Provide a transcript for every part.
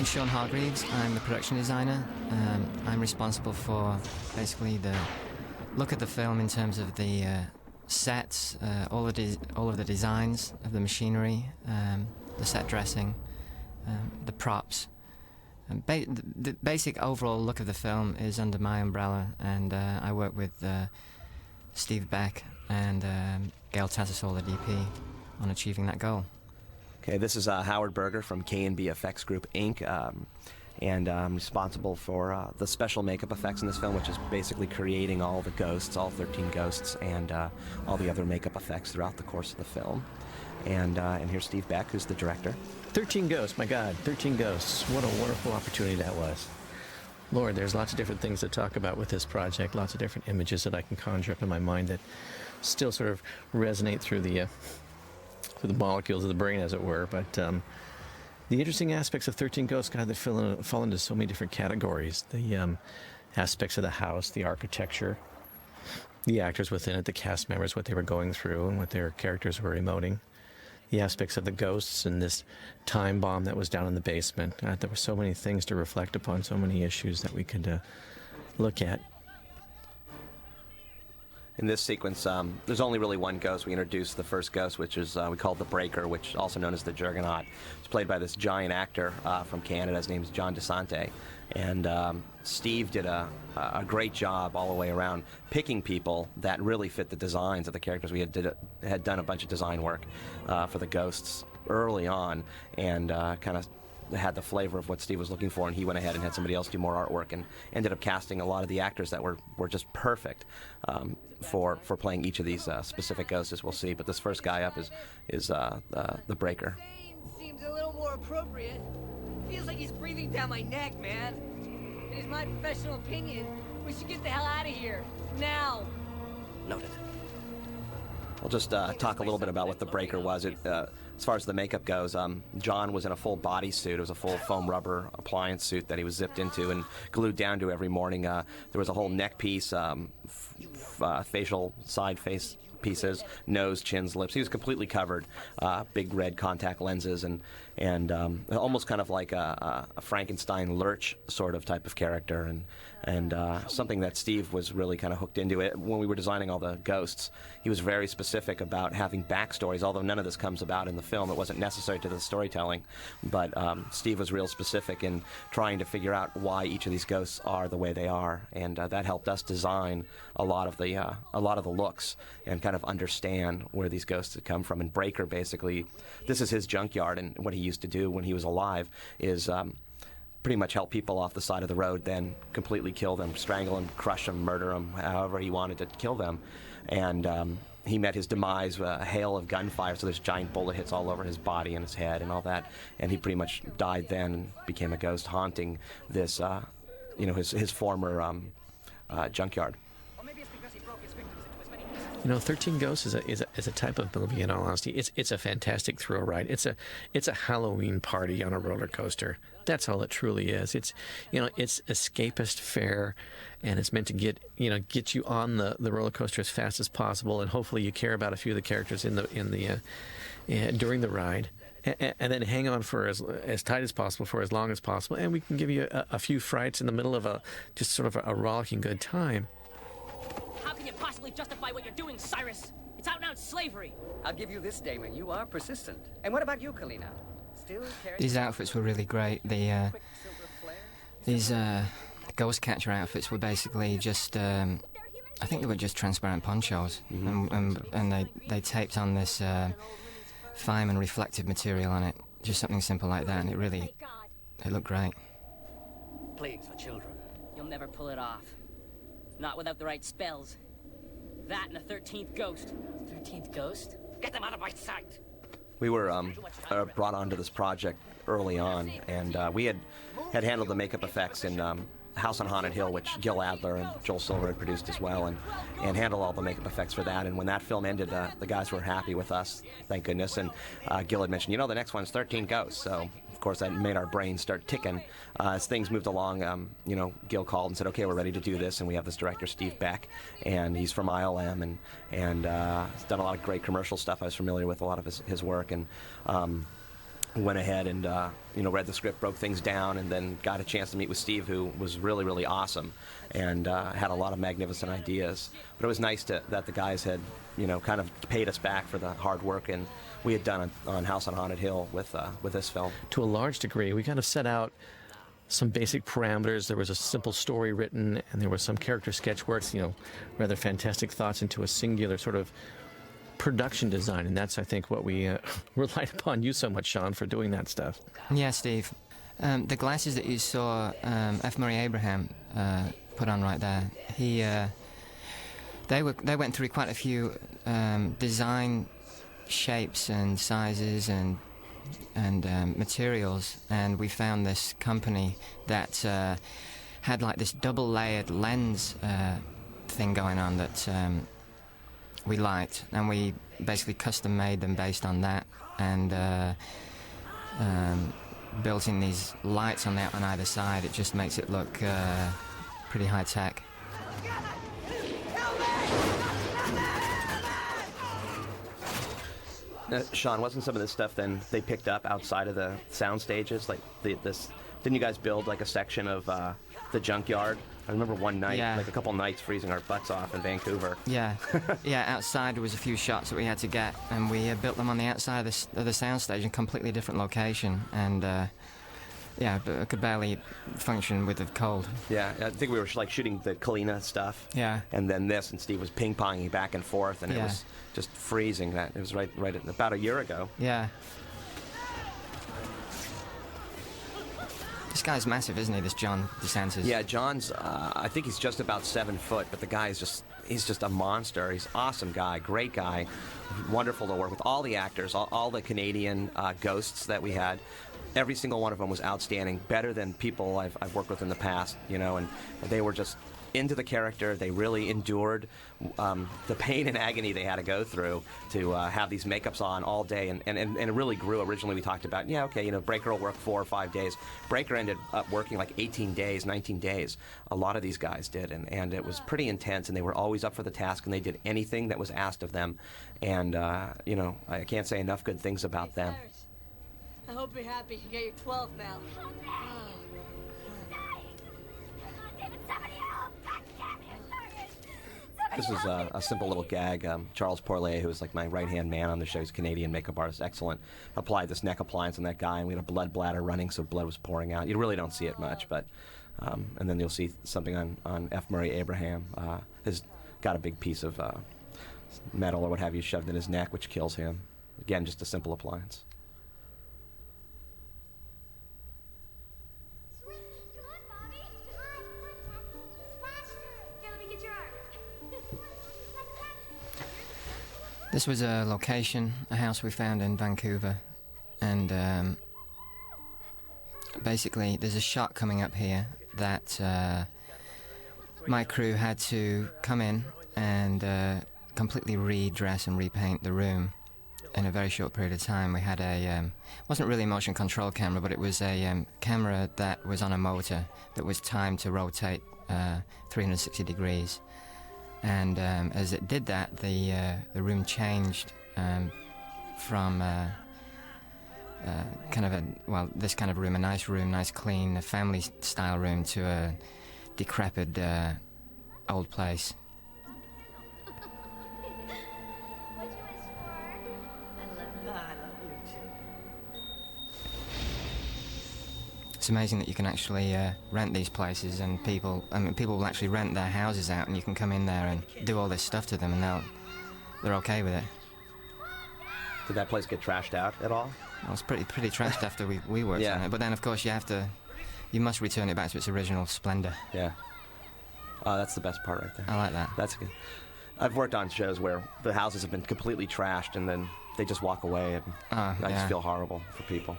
name's Sean Hargreaves. I'm the production designer. Um, I'm responsible for basically the look at the film in terms of the uh, sets, uh, all, the all of the designs of the machinery, um, the set dressing, um, the props. And ba- the, the basic overall look of the film is under my umbrella, and uh, I work with uh, Steve Beck and um, Gale Tattersall, the DP, on achieving that goal. Okay, this is uh, Howard Berger from KNB Effects Group Inc. Um, and I'm responsible for uh, the special makeup effects in this film, which is basically creating all the ghosts, all 13 ghosts, and uh, all the other makeup effects throughout the course of the film. And uh, and here's Steve Beck, who's the director. 13 ghosts, my God, 13 ghosts. What a wonderful opportunity that was. Lord, there's lots of different things to talk about with this project, lots of different images that I can conjure up in my mind that still sort of resonate through the uh, the molecules of the brain, as it were. But um, the interesting aspects of 13 Ghosts, God, fall, in, fall into so many different categories. The um, aspects of the house, the architecture, the actors within it, the cast members, what they were going through, and what their characters were emoting. The aspects of the ghosts and this time bomb that was down in the basement. God, there were so many things to reflect upon, so many issues that we could uh, look at in this sequence, um, there's only really one ghost. We introduced the first ghost, which is uh, we call the Breaker, which also known as the Juggernaut. It's played by this giant actor uh, from Canada. His name is John DeSantis, and um, Steve did a, a great job all the way around picking people that really fit the designs of the characters. We had did a, had done a bunch of design work uh, for the ghosts early on, and uh, kind of had the flavor of what Steve was looking for, and he went ahead and had somebody else do more artwork, and ended up casting a lot of the actors that were, were just perfect um, for for playing each of these uh, specific ghosts, as we'll see. But this first guy up is is uh, uh, the Breaker. Seems a little more appropriate. Feels like he's breathing down my neck, man. It is my professional opinion. We should get the hell out of here now. Noted. I'll just uh, talk a little bit about what the breaker was. It, uh, as far as the makeup goes, um, John was in a full body suit. It was a full foam rubber appliance suit that he was zipped into and glued down to every morning. Uh, there was a whole neck piece, um, f- uh, facial side face pieces, nose, chins, lips. He was completely covered, uh, big red contact lenses, and and um, almost kind of like a, a, Frankenstein lurch sort of type of character, and and uh, something that Steve was really kind of hooked into it when we were designing all the ghosts. He was very specific about having backstories, although none of this comes about in the film. It wasn't necessary to the storytelling, but um, Steve was real specific in trying to figure out why each of these ghosts are the way they are, and uh, that helped us design a lot of the uh, a lot of the looks and kind of understand where these ghosts had come from. And Breaker basically, this is his junkyard, and what he used to do when he was alive is. Um, pretty much help people off the side of the road, then completely kill them, strangle them, crush them, murder them, however he wanted to kill them. And um, he met his demise with a hail of gunfire, so there's giant bullet hits all over his body and his head and all that. And he pretty much died then and became a ghost haunting this, uh, you know, his, his former um, uh, junkyard. You know, Thirteen Ghosts is a, is a is a type of movie. In all honesty, it's it's a fantastic thrill ride. It's a it's a Halloween party on a roller coaster. That's all it truly is. It's you know it's escapist fare, and it's meant to get you know get you on the, the roller coaster as fast as possible, and hopefully you care about a few of the characters in the in the uh, uh, during the ride. And, then hang on for as as tight as possible for as long as possible, and we can give you a, a few frights in the middle of a just sort of a, a rollicking good time. How can you possibly justify what you're doing, Cyrus? It's out and out slavery. I'll give you this, Damon. You are persistent. And what about you, Kalina? Still These outfits were really great. The uh, these uh, ghost catcher outfits were basically just. Um, I think they were just transparent ponchos, mm-hmm. and, and, and, they, they taped on this uh, fine and reflective material on it. Just something simple like that, and it really, it looked great. Plagues for children. You'll never pull it off. Not without the right spells. That and a 13th ghost. 13th ghost? Get them out of my sight! We were um, uh, brought onto this project early on, and uh, we had, had handled the makeup effects in um, House on Haunted Hill, which Gil Adler and Joel Silver had produced as well, and, and handled all the makeup effects for that. And when that film ended, uh, the guys were happy with us, thank goodness. And uh, Gil had mentioned, you know, the next one's 13 Ghosts, so of course, that made our brains start ticking. Uh, as things moved along, um, you know, Gil called and said, "Okay, we're ready to do this." And we have this director, Steve Beck, and he's from ILM, and and uh, he's done a lot of great commercial stuff. I was familiar with a lot of his, his work, and um, went ahead and uh, you know read the script, broke things down, and then got a chance to meet with Steve, who was really really awesome, and uh, had a lot of magnificent ideas. But it was nice to, that the guys had you know kind of paid us back for the hard work and we had done on, House on Haunted Hill with uh, with this film. To a large degree, we kind of set out some basic parameters. There was a simple story written, and there was some character sketch works, you know, rather fantastic thoughts into a singular sort of production design, and that's I think what we uh, relied upon you so much, Sean, for doing that stuff. Yeah, Steve. Um, the glasses that you saw um, F. Murray Abraham uh, put on right there, he uh, they were they went through quite a few um, design shapes and sizes and and um, materials, and we found this company that uh, had like this double layered lens uh, thing going on that um, we liked, and we basically custom made them based on that, and uh, um, built in these lights on the, on either side. It just makes it look uh, pretty high tech. Uh, Sean, wasn't some of this stuff then they picked up outside of the sound stages? Like the, this, didn't you guys build like a section of uh, the junkyard? I remember one night, Yeah. like a couple nights, freezing our butts off in Vancouver. Yeah, yeah. Outside there was a few shots that we had to get, and we uh, built them on the outside of the, of the soundstage in a completely different location, and uh, yeah, but I could barely function with the cold. Yeah, I think we were like shooting the Kalina stuff. Yeah. And then this, and Steve was ping ponging back and forth, and it was just freezing. That it was right, right at, about a year ago. Yeah. This guy's massive, isn't he? This John DeSantis. Yeah, John's. Uh, I think he's just about seven foot, but the guy is just—he's just a monster. He's awesome guy, great guy, wonderful to work with. All the actors, all, all the Canadian uh, ghosts that we had, every single one of them was outstanding, better than people I've, I've worked with in the past. You know, and they were just into the character. They really endured um, the pain and agony they had to go through to uh, have these makeups on all day, and, and, and, and it really grew. Originally, we talked about, yeah, okay, you know, Breaker will work four or five days. Breaker ended up working like 18 days, 19 days. A lot of these guys did, and, and it was pretty intense, and they were always up for the task, and they did anything that was asked of them. And, uh, you know, I can't say enough good things about them. Cyrus, I hope you're happy you get your 12 now. This is a, a simple little gag. Um, Charles Porlier, who was like my right hand man on the show, he's Canadian makeup artist, excellent. Applied this neck appliance on that guy, and we had a blood bladder running, so blood was pouring out. You really don't see it much, but. Um, and then you'll see something on, on F. Murray Abraham. Uh, has got a big piece of uh, metal or what have you shoved in his neck, which kills him. Again, just a simple appliance. This was a location, a house we found in Vancouver, and um, basically there's a shot coming up here that uh, my crew had to come in and uh, completely redress and repaint the room in a very short period of time. We had a um, wasn't really a motion control camera, but it was a um, camera that was on a motor that was timed to rotate uh, 360 degrees and um, as it did that, the uh, the room changed um, from uh, uh, kind of a well, this kind of room, a nice room, nice clean, family style room, to a decrepit uh, old place. Amazing that you can actually uh, rent these places, and people, I mean, people will actually rent their houses out, and you can come in there and do all this stuff to them, and they'll they're okay with it. Did that place get trashed out at all? It was pretty pretty trashed after we, we worked Yeah. on it, but then of course you have to, you must return it back to its original splendor. Yeah. Oh, that's the best part right there. I like that. That's good. I've worked on shows where the houses have been completely trashed and then they just walk away, and Ah, I yeah. just feel horrible for people.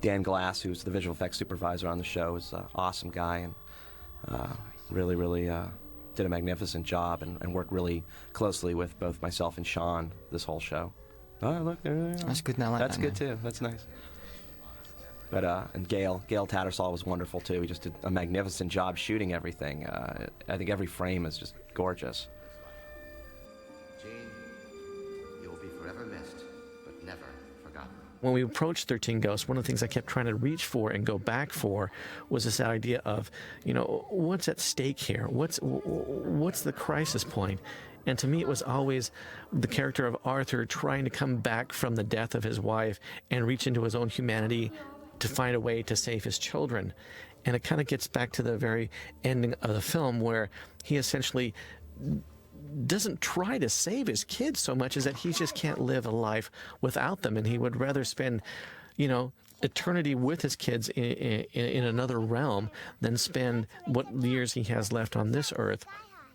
Dan Glass, who's the visual effects supervisor on the show, is an awesome guy and uh, really, really uh, did a magnificent job and, and worked really closely with both myself and Sean this whole show. Oh, look, there they are. That's good. Like That's that, good man. too. That's nice. But uh, and Gale, Gale Tattersall was wonderful too. He just did a magnificent job shooting everything. Uh, I think every frame is just gorgeous. When we approached 13 Ghosts, one of the things I kept trying to reach for and go back for was this idea of, you know, what's at stake here? What's what's the crisis point? And to me, it was always the character of Arthur trying to come back from the death of his wife and reach into his own humanity to find a way to save his children. And it kind of gets back to the very ending of the film where he essentially doesn't try to save his kids so much as that he just can't live a life without them. And he would rather spend, you know, eternity with his kids in, in, in another realm than spend what years he has left on this earth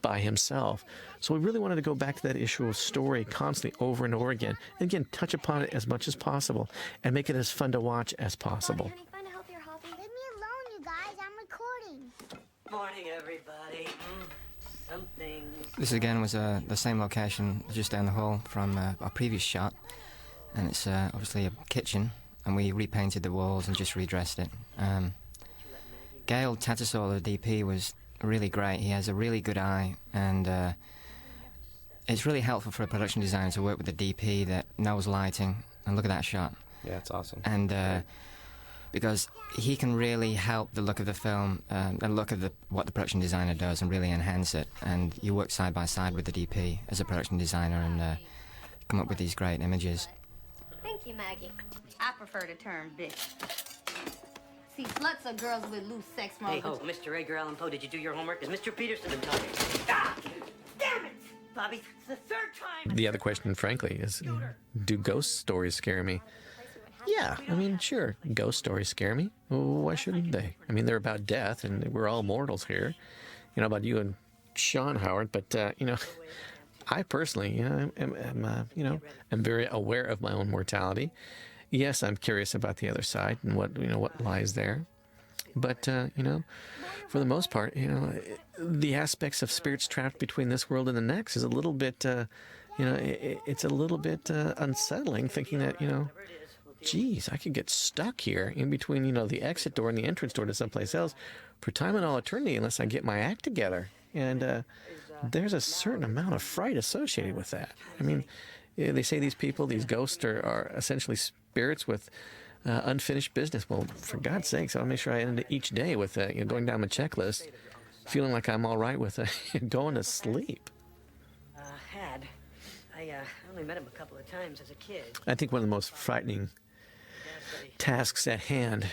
by himself. So we really wanted to go back to that issue of story constantly over and over again. And again, touch upon it as much as possible and make it as fun to watch as possible. Honey, find a healthier hobby. Me alone, you guys. I'm recording. Morning, everybody. Mm, some things. This again was uh, the same location just down the hall from uh, our previous shot, and it's uh, obviously a kitchen, and we repainted the walls and just redressed it. Um, Gale Tattersall, the DP, was really great. He has a really good eye, and uh, it's really helpful for a production designer to work with a DP that knows lighting. And look at that shot. Yeah, it's awesome. and uh, because he can really help the look of the film, um, the look of the, what the production designer does, and really enhance it. And you work side by side with the DP as a production designer, and uh, come up with these great images. Thank you, Maggie. I prefer the term bitch. See, sluts are girls with loose sex Hey, motives. ho, Mr. Edgar Allan Poe, did you do your homework? Is Mr. Peterson been talking? Ah! Damn it! Bobby, it's the third time. The other question, frankly, is do ghost stories scare me? Yeah, I mean, sure, ghost stories scare me. Why shouldn't they? I mean, they're about death, and we're all mortals here. You know about you and Sean Howard, but uh, you know, I personally, you know, am, am uh, you know, am very aware of my own mortality. Yes, I'm curious about the other side and what you know what lies there. But uh, you know, for the most part, you know, the aspects of spirits trapped between this world and the next is a little bit, uh, you know, it, it's a little bit uh, unsettling. Thinking that you know, geez, I could get stuck here in between, you know, the exit door and the entrance door to someplace else for time and all eternity unless I get my act together. And uh, there's a certain amount of fright associated with that. I mean, eh, they say these people, these ghosts, are, are essentially spirits with uh, unfinished business. Well, for God's sakes, I'll make sure I end each day with uh, you know, going down my checklist, feeling like I'm all right with uh, going to sleep. Uh, had. I, uh, only met him a couple of times as a kid. I think one of the most frightening tasks at hand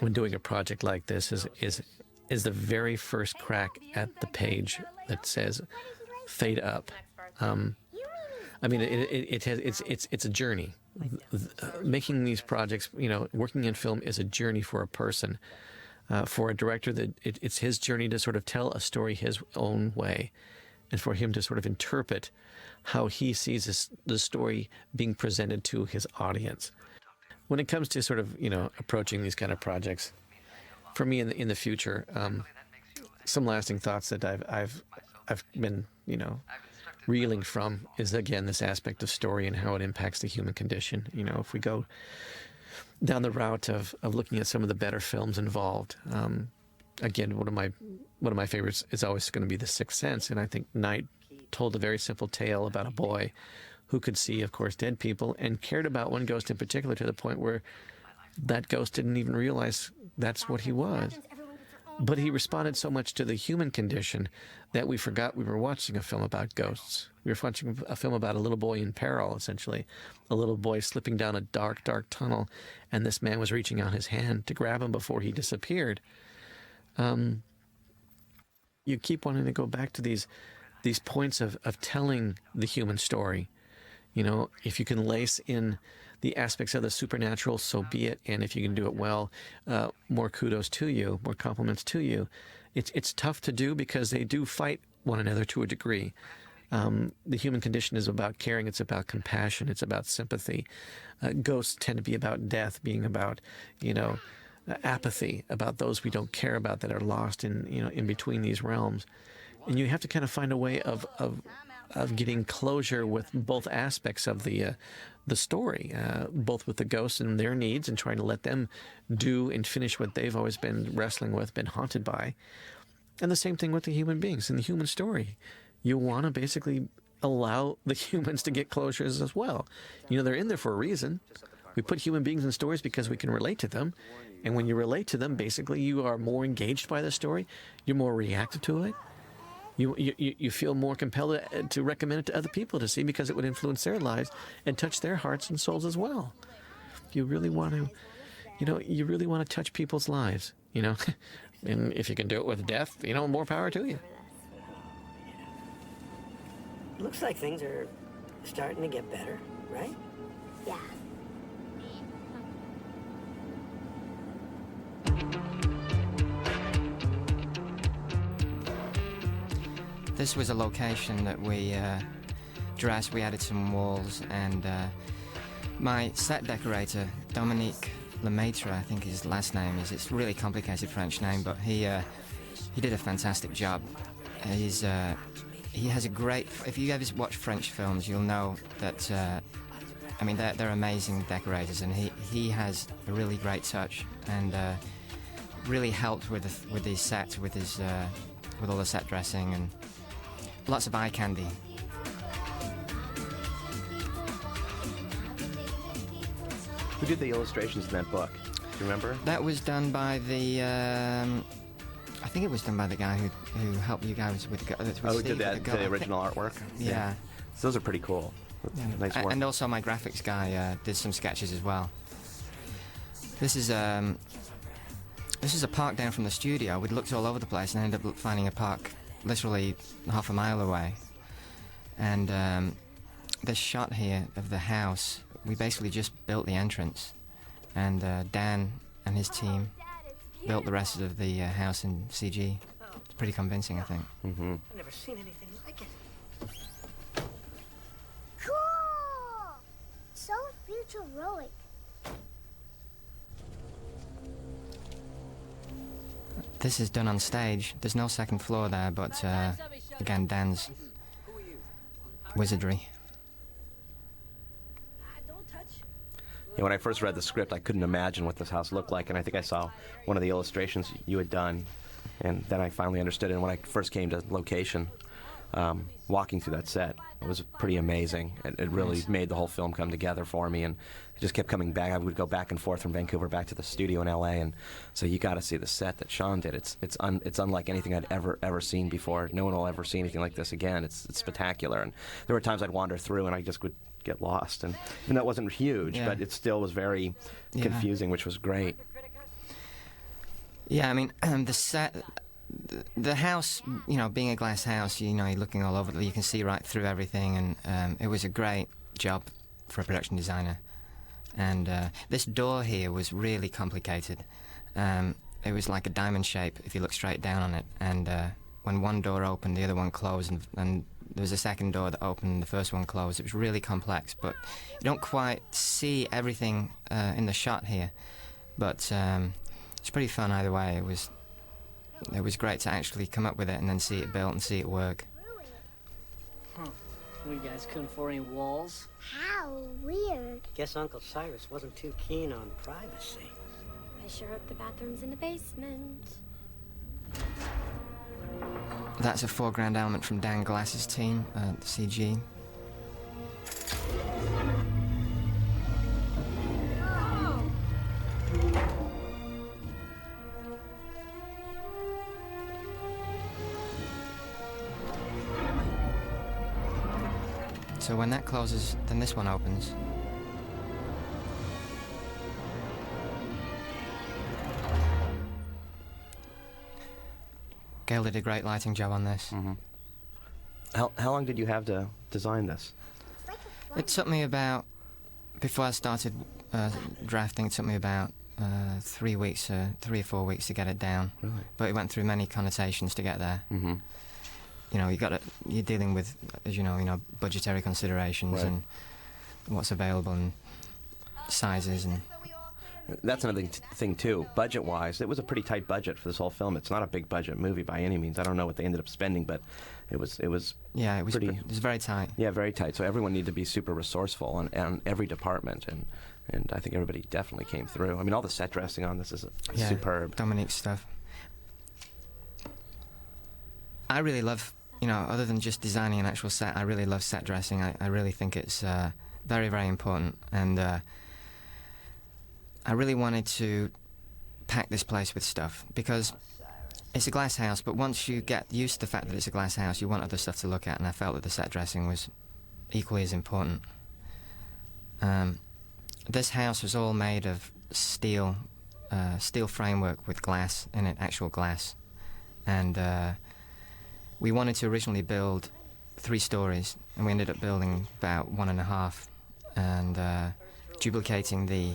when doing a project like this is is is the very first crack at the page that says fade up. Um, I mean, it, it, it has it's it's it's a journey. Uh, making these projects, you know, working in film is a journey for a person. Uh, for a director, that it, it's his journey to sort of tell a story his own way, and for him to sort of interpret how he sees this, the story being presented to his audience. When it comes to sort of you know approaching these kind of projects, for me in the in the future, um, some lasting thoughts that I've I've I've been you know reeling from is again this aspect of story and how it impacts the human condition. You know, if we go down the route of, of looking at some of the better films involved, um, again, one of my one of my favorites is always going to be The Sixth Sense, and I think Night told a very simple tale about a boy who could see, of course, dead people and cared about one ghost in particular to the point where that ghost didn't even realize that's what he was. But he responded so much to the human condition that we forgot we were watching a film about ghosts. We were watching a film about a little boy in peril, essentially. A little boy slipping down a dark, dark tunnel, and this man was reaching out his hand to grab him before he disappeared. Um, you keep wanting to go back to these these points of, of telling the human story. You know, if you can lace in the aspects of the supernatural, so be it. And if you can do it well, uh, more kudos to you, more compliments to you. It's it's tough to do because they do fight one another to a degree. Um, the human condition is about caring. It's about compassion. It's about sympathy. Uh, ghosts tend to be about death, being about you know apathy, about those we don't care about that are lost in you know in between these realms. And you have to kind of find a way of of of getting closure with both aspects of the uh, the story, uh, both with the ghosts and their needs, and trying to let them do and finish what they've always been wrestling with, been haunted by, and the same thing with the human beings in the human story. You want to basically allow the humans to get closures as well. You know, they're in there for a reason. We put human beings in stories because we can relate to them. And when you relate to them, basically, you are more engaged by the story, you're more reactive to it. You, you, you you feel more compelled to, to recommend it to other people to see because it would influence their lives and touch their hearts and souls as well. You really want to, you know, you really want to touch people's lives, you know. and if you can do it with death, you know, more power to you. Looks like things are starting to get better, right? Yeah. This was a location that we uh, dressed. We added some walls, and uh, my set decorator, Dominique Lemaitre, I think his last name is. It's a really complicated French name, but he uh, he did a fantastic job. He's uh, he has a great. If you ever watch French films, you'll know that. Uh, I mean, they're, they're amazing decorators, and he, he has a really great touch, and uh, really helped with the, with these sets, with his with all the set dressing and lots of eye candy. Who did the illustrations in that book? Do you remember? That was done by the. Um, I think it was done by the guy who who helped you guys with. the- with Oh, Steve did that? the The original artwork. Yeah. So those are pretty cool. Yeah. Nice work. And also my graphics guy uh, did some sketches as well. This is um, this is a park down from the studio. We'd looked all over the place and ended up finding a park literally half a mile away. And um, this shot here of the house, we basically just built the entrance, and uh, Dan and his team built the rest of the uh, house in CG. It's pretty convincing, I think. Mm-hmm. I've never seen anything like it. Cool! So futuristic. This is done on stage. There's no second floor there, but uh, again, Dan's wizardry. Yeah, when I first read the script, I couldn't imagine what this house looked like, and I think I saw one of the illustrations you had done, and then I finally understood it. When I first came to location, um, walking through that set, it was pretty amazing. It, it really Yes. made the whole film come together for me, and it just kept coming back. I would go back and forth from Vancouver back to the studio in L.A., and so you got to see the set that Sean did. It's it's un, it's unlike anything I'd ever ever seen before. No one will ever see anything like this again. It's it's spectacular, and there were times I'd wander through and I just would get lost, and and that wasn't huge, Yeah. but it still was very Yeah. confusing, which was great. Yeah, I mean, the set, the, house, you know, being a glass house, you know, you're looking all over, you can see right through everything, and um, it was a great job for a production designer. And uh, this door here was really complicated. Um, it was like a diamond shape if you look straight down on it, and uh, when one door opened, the other one closed, and, and there was a second door that opened, and the first one closed. It was really complex, but you don't quite see everything uh, in the shot here. But um, it's pretty fun either way. It was it was great to actually come up with it and then see it built and see it work. We guys couldn't afford any walls. How weird. Guess Uncle Cyrus wasn't too keen on privacy. I sure hope the bathroom's in the basement. That's a foreground element from Dan Glass's team, uh, CG. So when that closes, then this one opens. Gale did a great lighting job on this. How how long did you have to design this? It took me about, before I started uh, drafting, it took me about uh, three weeks, uh, three or four weeks to get it down. Really? But it went through many connotations to get there. Mm-hmm. You know, you got to, you're dealing with, as you know, you know, budgetary considerations Right. and what's available and sizes and That's another thing, too. Budget wise, it was a pretty tight budget for this whole film. It's not a big budget movie by any means. I don't know what they ended up spending, but it was it was yeah, it was Pretty- pre- it was very tight. yeah very tight. So everyone needed to be super resourceful on, on every department, and and I think everybody definitely came through. I mean, all the set dressing on this is Yeah, superb. Dominique's stuff. I really love, you know, other than just designing an actual set, I really love set dressing. I, I really think it's uh, very, very important. And uh, I really wanted to pack this place with stuff because it's a glass house, but once you get used to the fact that it's a glass house, you want other stuff to look at, and I felt that the set dressing was equally as important. Um, this house was all made of steel, uh, steel framework with glass in it, actual glass, and uh, we wanted to originally build three stories, and we ended up building about one and a half, and uh, duplicating the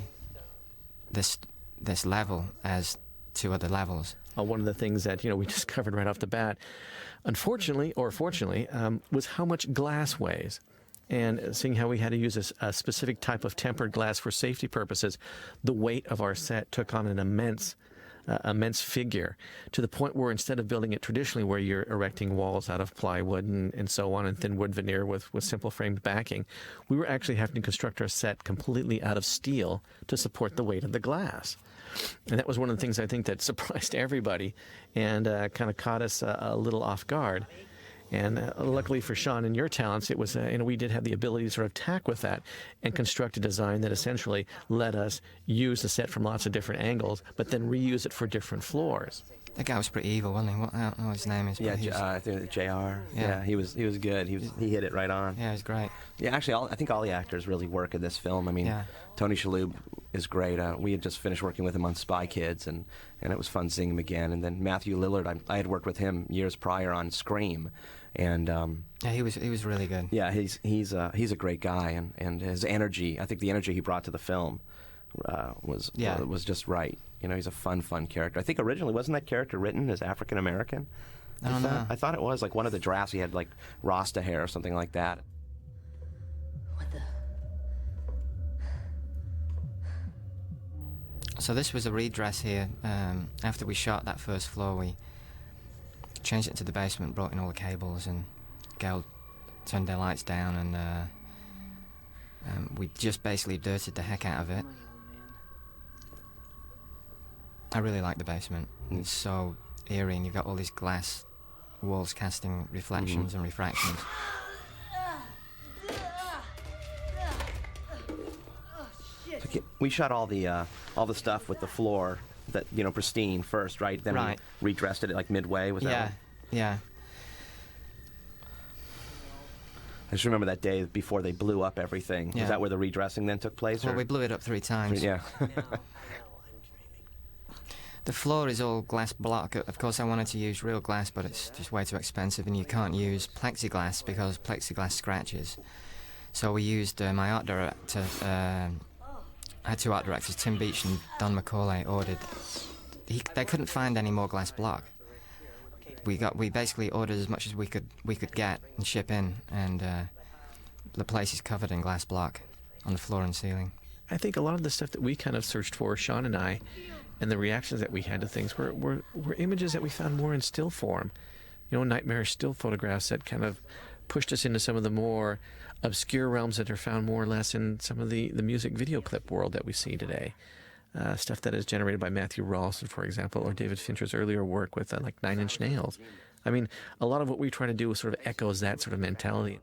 this this level as two other levels. Uh, one of the things that you know we discovered right off the bat, unfortunately or fortunately, um, was how much glass weighs. And seeing how we had to use a specific type of tempered glass for safety purposes, the weight of our set took on an immense, uh, immense figure to the point where instead of building it traditionally, where you're erecting walls out of plywood and, and so on, and thin wood veneer with, with simple framed backing, we were actually having to construct our set completely out of steel to support the weight of the glass. And that was one of the things I think that surprised everybody and uh, kind of caught us uh, a little off guard. And uh, luckily for Sean and your talents, it was, uh, you know, we did have the ability to sort of tack with that and construct a design that essentially let us use the set from lots of different angles, but then reuse it for different floors. That guy was pretty evil, wasn't he? What, I don't know what his name is. but Yeah, was, uh, I think Jr. Yeah. Yeah. he was he was good. He was he hit it right on. yeah, he was great. Yeah, actually, all, I think all the actors really work in this film. I mean, Yeah. Tony Shalhoub is great. Uh, we had just finished working with him on Spy Kids, and, and it was fun seeing him again. And then Matthew Lillard, I, I had worked with him years prior on Scream, and um, Yeah, he was he was really good. yeah, he's he's uh, he's a great guy, and, and his energy. I think the energy he brought to the film uh, was Yeah. was just right. You know, he's a fun, fun character. I think originally wasn't that character written as African American? I don't thought, know. I thought it was like one of the drafts. He had like Rasta hair or something like that. What the? So this was a redress here. Um, after we shot that first floor, we changed it to the basement, brought in all the cables, and Gale turned their lights down, and uh, um, we just basically dirted the heck out of it. I really like the basement. It's so eerie, and you've got all these glass walls casting reflections and refractions. We shot all the uh, all the stuff with the floor that you know pristine first, right? Then Right. we redressed it like midway. Was that? yeah, right? yeah. I just remember that day before they blew up everything. Yeah. Was that where the redressing then took place? Well, or- we blew it up three times. yeah. The floor is all glass block. Of course, I wanted to use real glass, but it's just way too expensive, and you can't use plexiglass because plexiglass scratches. So we used uh, my art director. Uh, Had two art directors, Tim Beach and Don McCauley, ordered. He, they couldn't find any more glass block. We got we basically ordered as much as we could we could get and ship in, and uh, the place is covered in glass block on the floor and ceiling. I think a lot of the stuff that we kind of searched for, Sean and I, and the reactions that we had to things were, were, were images that we found more in still form. You know, nightmarish still photographs that kind of pushed us into some of the more obscure realms that are found more or less in some of the, the music video clip world that we see today. Uh, stuff that is generated by Matthew Rolston, for example, or David Fincher's earlier work with uh, like Nine Inch Nails. I mean, a lot of what we try to do sort of echoes that sort of mentality.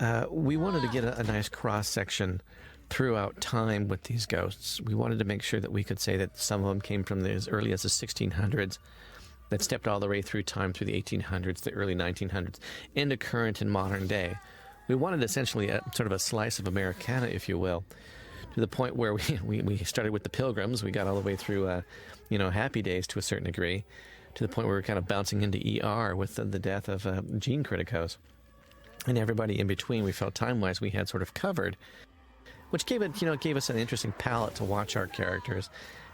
Uh, we wanted to get a, a nice cross section throughout time with these ghosts. We wanted to make sure that we could say that some of them came from as early as the 1600s, that stepped all the way through time through the 1800s, the early 1900s, into current and modern day. We wanted essentially a sort of a slice of Americana, if you will, to the point where we, we, we started with the Pilgrims. We got all the way through, uh, you know, Happy Days to a certain degree, to the point where we are kind of bouncing into ER with the, the death of uh, Jean Kriticos and everybody in between we felt time wise we had sort of covered which gave it you know gave us an interesting palette to watch our characters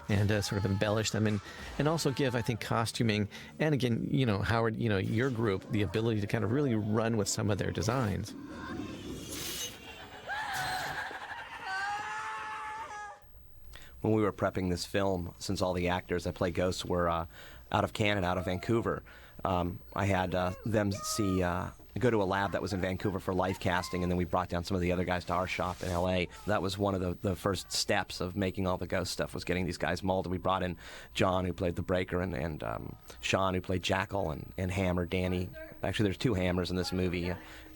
and uh, sort of embellish them and and also give i think costuming and again you know howard you know your group the ability to kind of really run with some of their designs. When we were prepping this film, since all the actors that play ghosts were uh, out of Canada, out of Vancouver, um, I had uh, them see uh, go to a lab that was in Vancouver for life casting, and then we brought down some of the other guys to our shop in LA. That was one of the, the first steps of making all the ghost stuff was getting these guys molded. We brought in John, who played the Breaker, and, and um, Sean, who played Jackal, and, and Hammer, Danny, Actually, there's two hammers in this movie.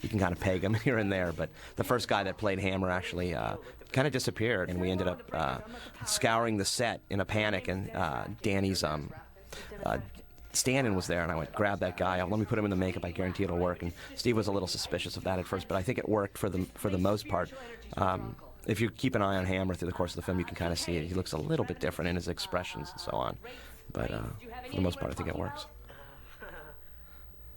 You can kind of peg them here and there, but the first guy that played Hammer actually uh, kind of disappeared, and we ended up uh, scouring the set in a panic. And uh, Danny's um, uh, Stanton was there, and I went, grab that guy. Let me put him in the makeup. I guarantee it'll work. And Steve was a little suspicious of that at first, but I think it worked for the for the most part. Um, if you keep an eye on Hammer through the course of the film, you can kind of see it. He looks a little bit different in his expressions and so on, but uh, for the most part, I think it works.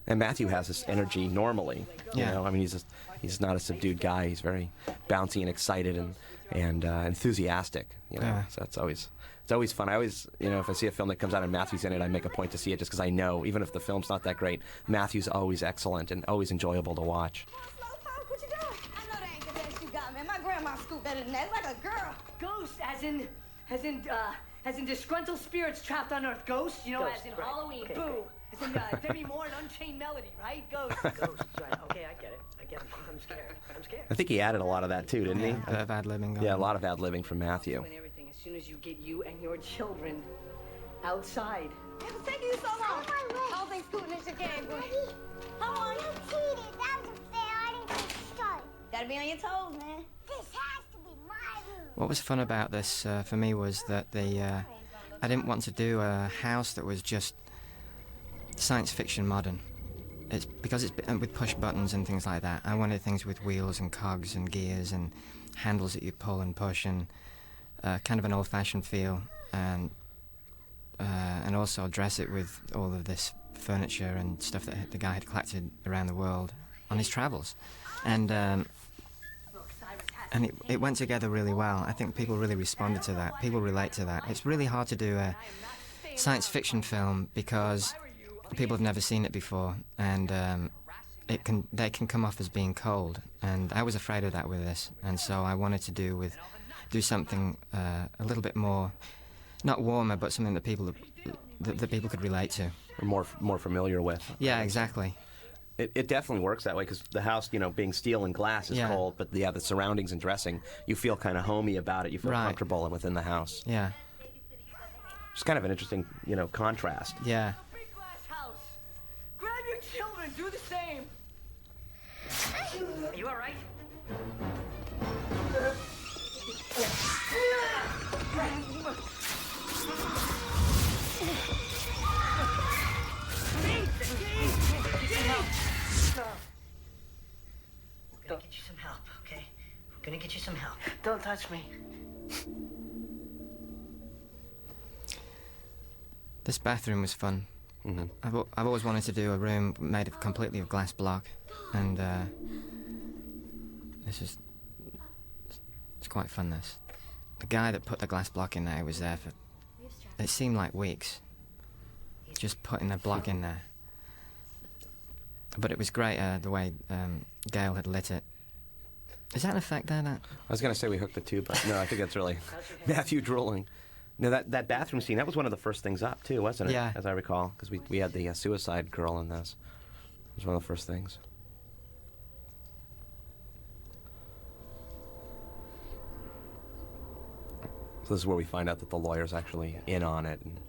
And Matthew has this energy normally. You Yeah. know, I mean, he's just, he's not a subdued guy. He's very bouncy and excited and and uh, enthusiastic. You know, Yeah. so that's always it's always fun. I always, you know, if I see a film that comes out and Matthew's in it, I make a point to see it just because I know, even if the film's not that great, Matthew's always excellent and always enjoyable to watch. Slowpoke, what you doing? I know that ain't the best you got, man. My grandma scooped better than that. Like a girl. Ghost, as in, as in, uh, as in disgruntled spirits trapped on Earth. Ghost, you know, Ghost, as in right. Halloween. Okay, Boo. okay. As in uh, Demi Moore and Unchained Melody, right? Ghost. Ghosts, right? Okay, I get it. I get it. I'm scared. I'm scared. I think he added a lot of that too, didn't Yeah, he? a bit of ad libbing. Yeah, a lot of ad libbing from Matthew. And everything as soon as you get you and your children outside. It was taking you so long. I don't think scooting is your game, boy. Come on. You cheated. That was unfair. I didn't get to start. Gotta be on your toes, man. This has to be my room. What was fun about this uh, for me was that the uh, I didn't want to do a house that was just science fiction modern. It's because it's with push buttons and things like that. I wanted things with wheels and cogs and gears and handles that you pull and push and uh, kind of an old-fashioned feel and uh, and also dress it with all of this furniture and stuff that the guy had collected around the world on his travels. And um, and it, it went together really well. I think people really responded to that. People relate to that. It's really hard to do a science fiction film because people have never seen it before, and um, it can they can come off as being cold. And I was afraid of that with this, and so I wanted to do with do something uh, a little bit more, not warmer, but something that people that, that people could relate to. Or more more familiar with. Yeah, exactly. It, it definitely works that way because the house, you know, being steel and glass is Yeah. cold, but yeah, the surroundings and dressing, you feel kind of homey about it. You feel Right. comfortable within the house. Yeah, It's kind of an interesting, you know, contrast. yeah. Big glass house. Grab your children. Do the same. Are you all right? Gonna get you some help. Don't touch me. This bathroom was fun. I've, I've always wanted to do a room made of completely of glass block, and uh, this is it's quite fun. This the guy that put the glass block in there was there for it seemed like weeks, just putting the block in there. But it was great uh, the way um, Gale had lit it. Is that an effect there? That I was going to say we hooked the tube, but no, I think that's really Matthew drooling. No, that, that bathroom scene, that was one of the first things up, too, wasn't it? Yeah. As I recall, because we, we had the uh, suicide girl in this. It was one of the first things. So this is where we find out that the lawyer's actually in on it and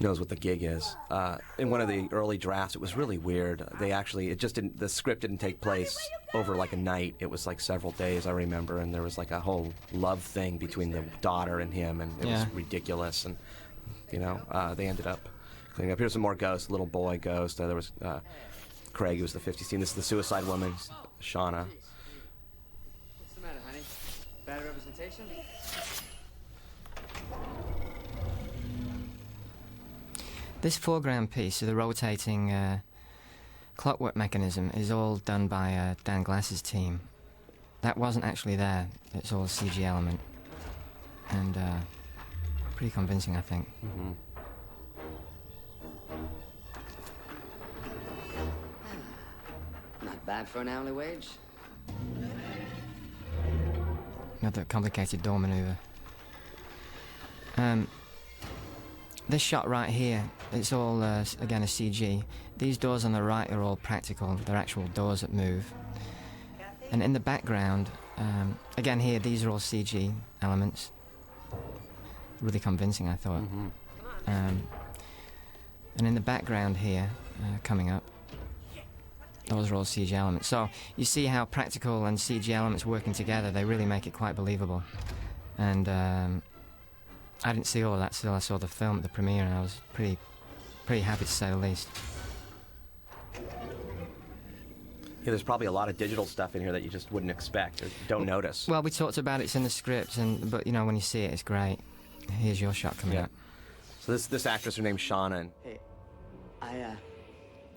knows what the gig is. Uh, in one of the early drafts, it was really weird. They actually, it just didn't, the script didn't take place over like a night. It was like several days, I remember, and there was like a whole love thing between the daughter and him, and it Yeah. was ridiculous. And, you know, uh, they ended up cleaning up. Here's some more ghosts, little boy ghost. Uh, there was uh, Craig, who was the 50 scene. This is the suicide woman, Shauna. What's the matter, honey? Bad representation? This foreground piece, of the rotating uh, clockwork mechanism, is all done by uh, Dan Glass's team. That wasn't actually there. It's all a CG element, and uh, pretty convincing, I think. Not bad for an hourly wage. Another complicated door maneuver. Um, this shot right here, it's all uh, again a CG. These doors on the right are all practical. They're actual doors that move. And in the background, um, again here, these are all CG elements. Really convincing, I thought. Um, and in the background here, uh, coming up, Those are all CG elements. So you see how practical and CG elements working together, they really make it quite believable. And um, I didn't see all of that till I saw the film at the premiere, and I was pretty, pretty happy to say the least. Yeah, there's probably a lot of digital stuff in here that you just wouldn't expect or don't notice. Well, we talked about it, it's in the script, and but you know when you see it, it's great. Here's your shot coming Yeah. up. So this this actress, her name's Shauna, and, Hey, I, uh,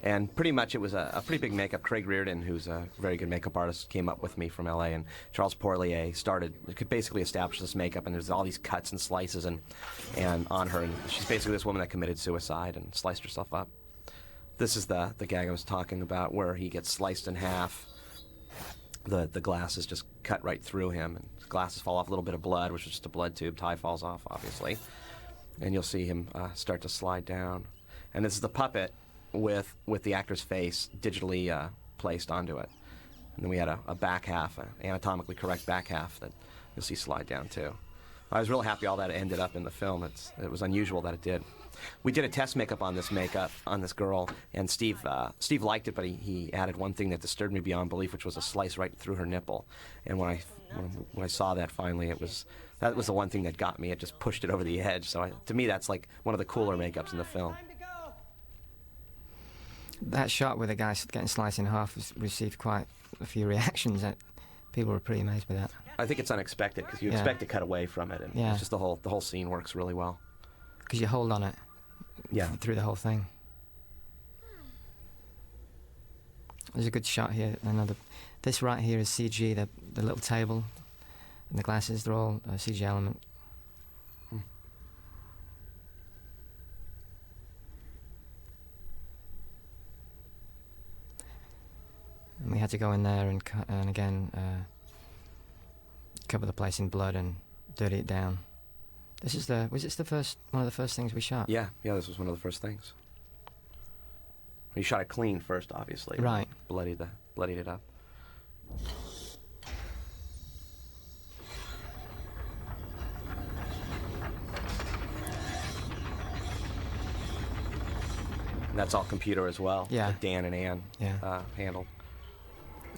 and pretty much it was a, a pretty big makeup. Craig Reardon, who's a very good makeup artist, came up with me from LA, and Charles Porlier started could basically establish this makeup. And there's all these cuts and slices and and on her, and she's basically this woman that committed suicide and sliced herself up. This is the the gag I was talking about, where he gets sliced in half. The the glasses just cut right through him, and glasses fall off. A little bit of blood, which is just a blood tube. Tie falls off, obviously, and you'll see him uh, start to slide down. And this is the puppet with with the actor's face digitally uh, placed onto it. And then we had a, a back half, an anatomically correct back half that you'll see slide down too. I was real happy all that ended up in the film. It's, it was unusual that it did. We did a test makeup on this makeup on this girl, and Steve uh, Steve liked it, but he, he added one thing that disturbed me beyond belief, which was a slice right through her nipple. And when I when, when I saw that finally, it was that was the one thing that got me. It just pushed it over the edge. So I, to me, that's like one of the cooler makeups in the film. That shot with the guy getting sliced in half has received quite a few reactions. People were pretty amazed with that. I think it's unexpected because you Yeah. expect to cut away from it, and Yeah. it's just the whole the whole scene works really well. Because you hold on it Yeah. through the whole thing. There's a good shot here. Another. This right here is CG. The the little table, and the glasses. They're all uh, a CG element. And we had to go in there and cu- and again uh, cover the place in blood and dirty it down. This is the was this the first one of the first things we shot? Yeah, yeah, this was one of the first things. We shot it clean first, obviously. Right. Bloodied the bloodied it up. And that's all computer as well. Yeah. that Dan and Ann Yeah. uh, handled.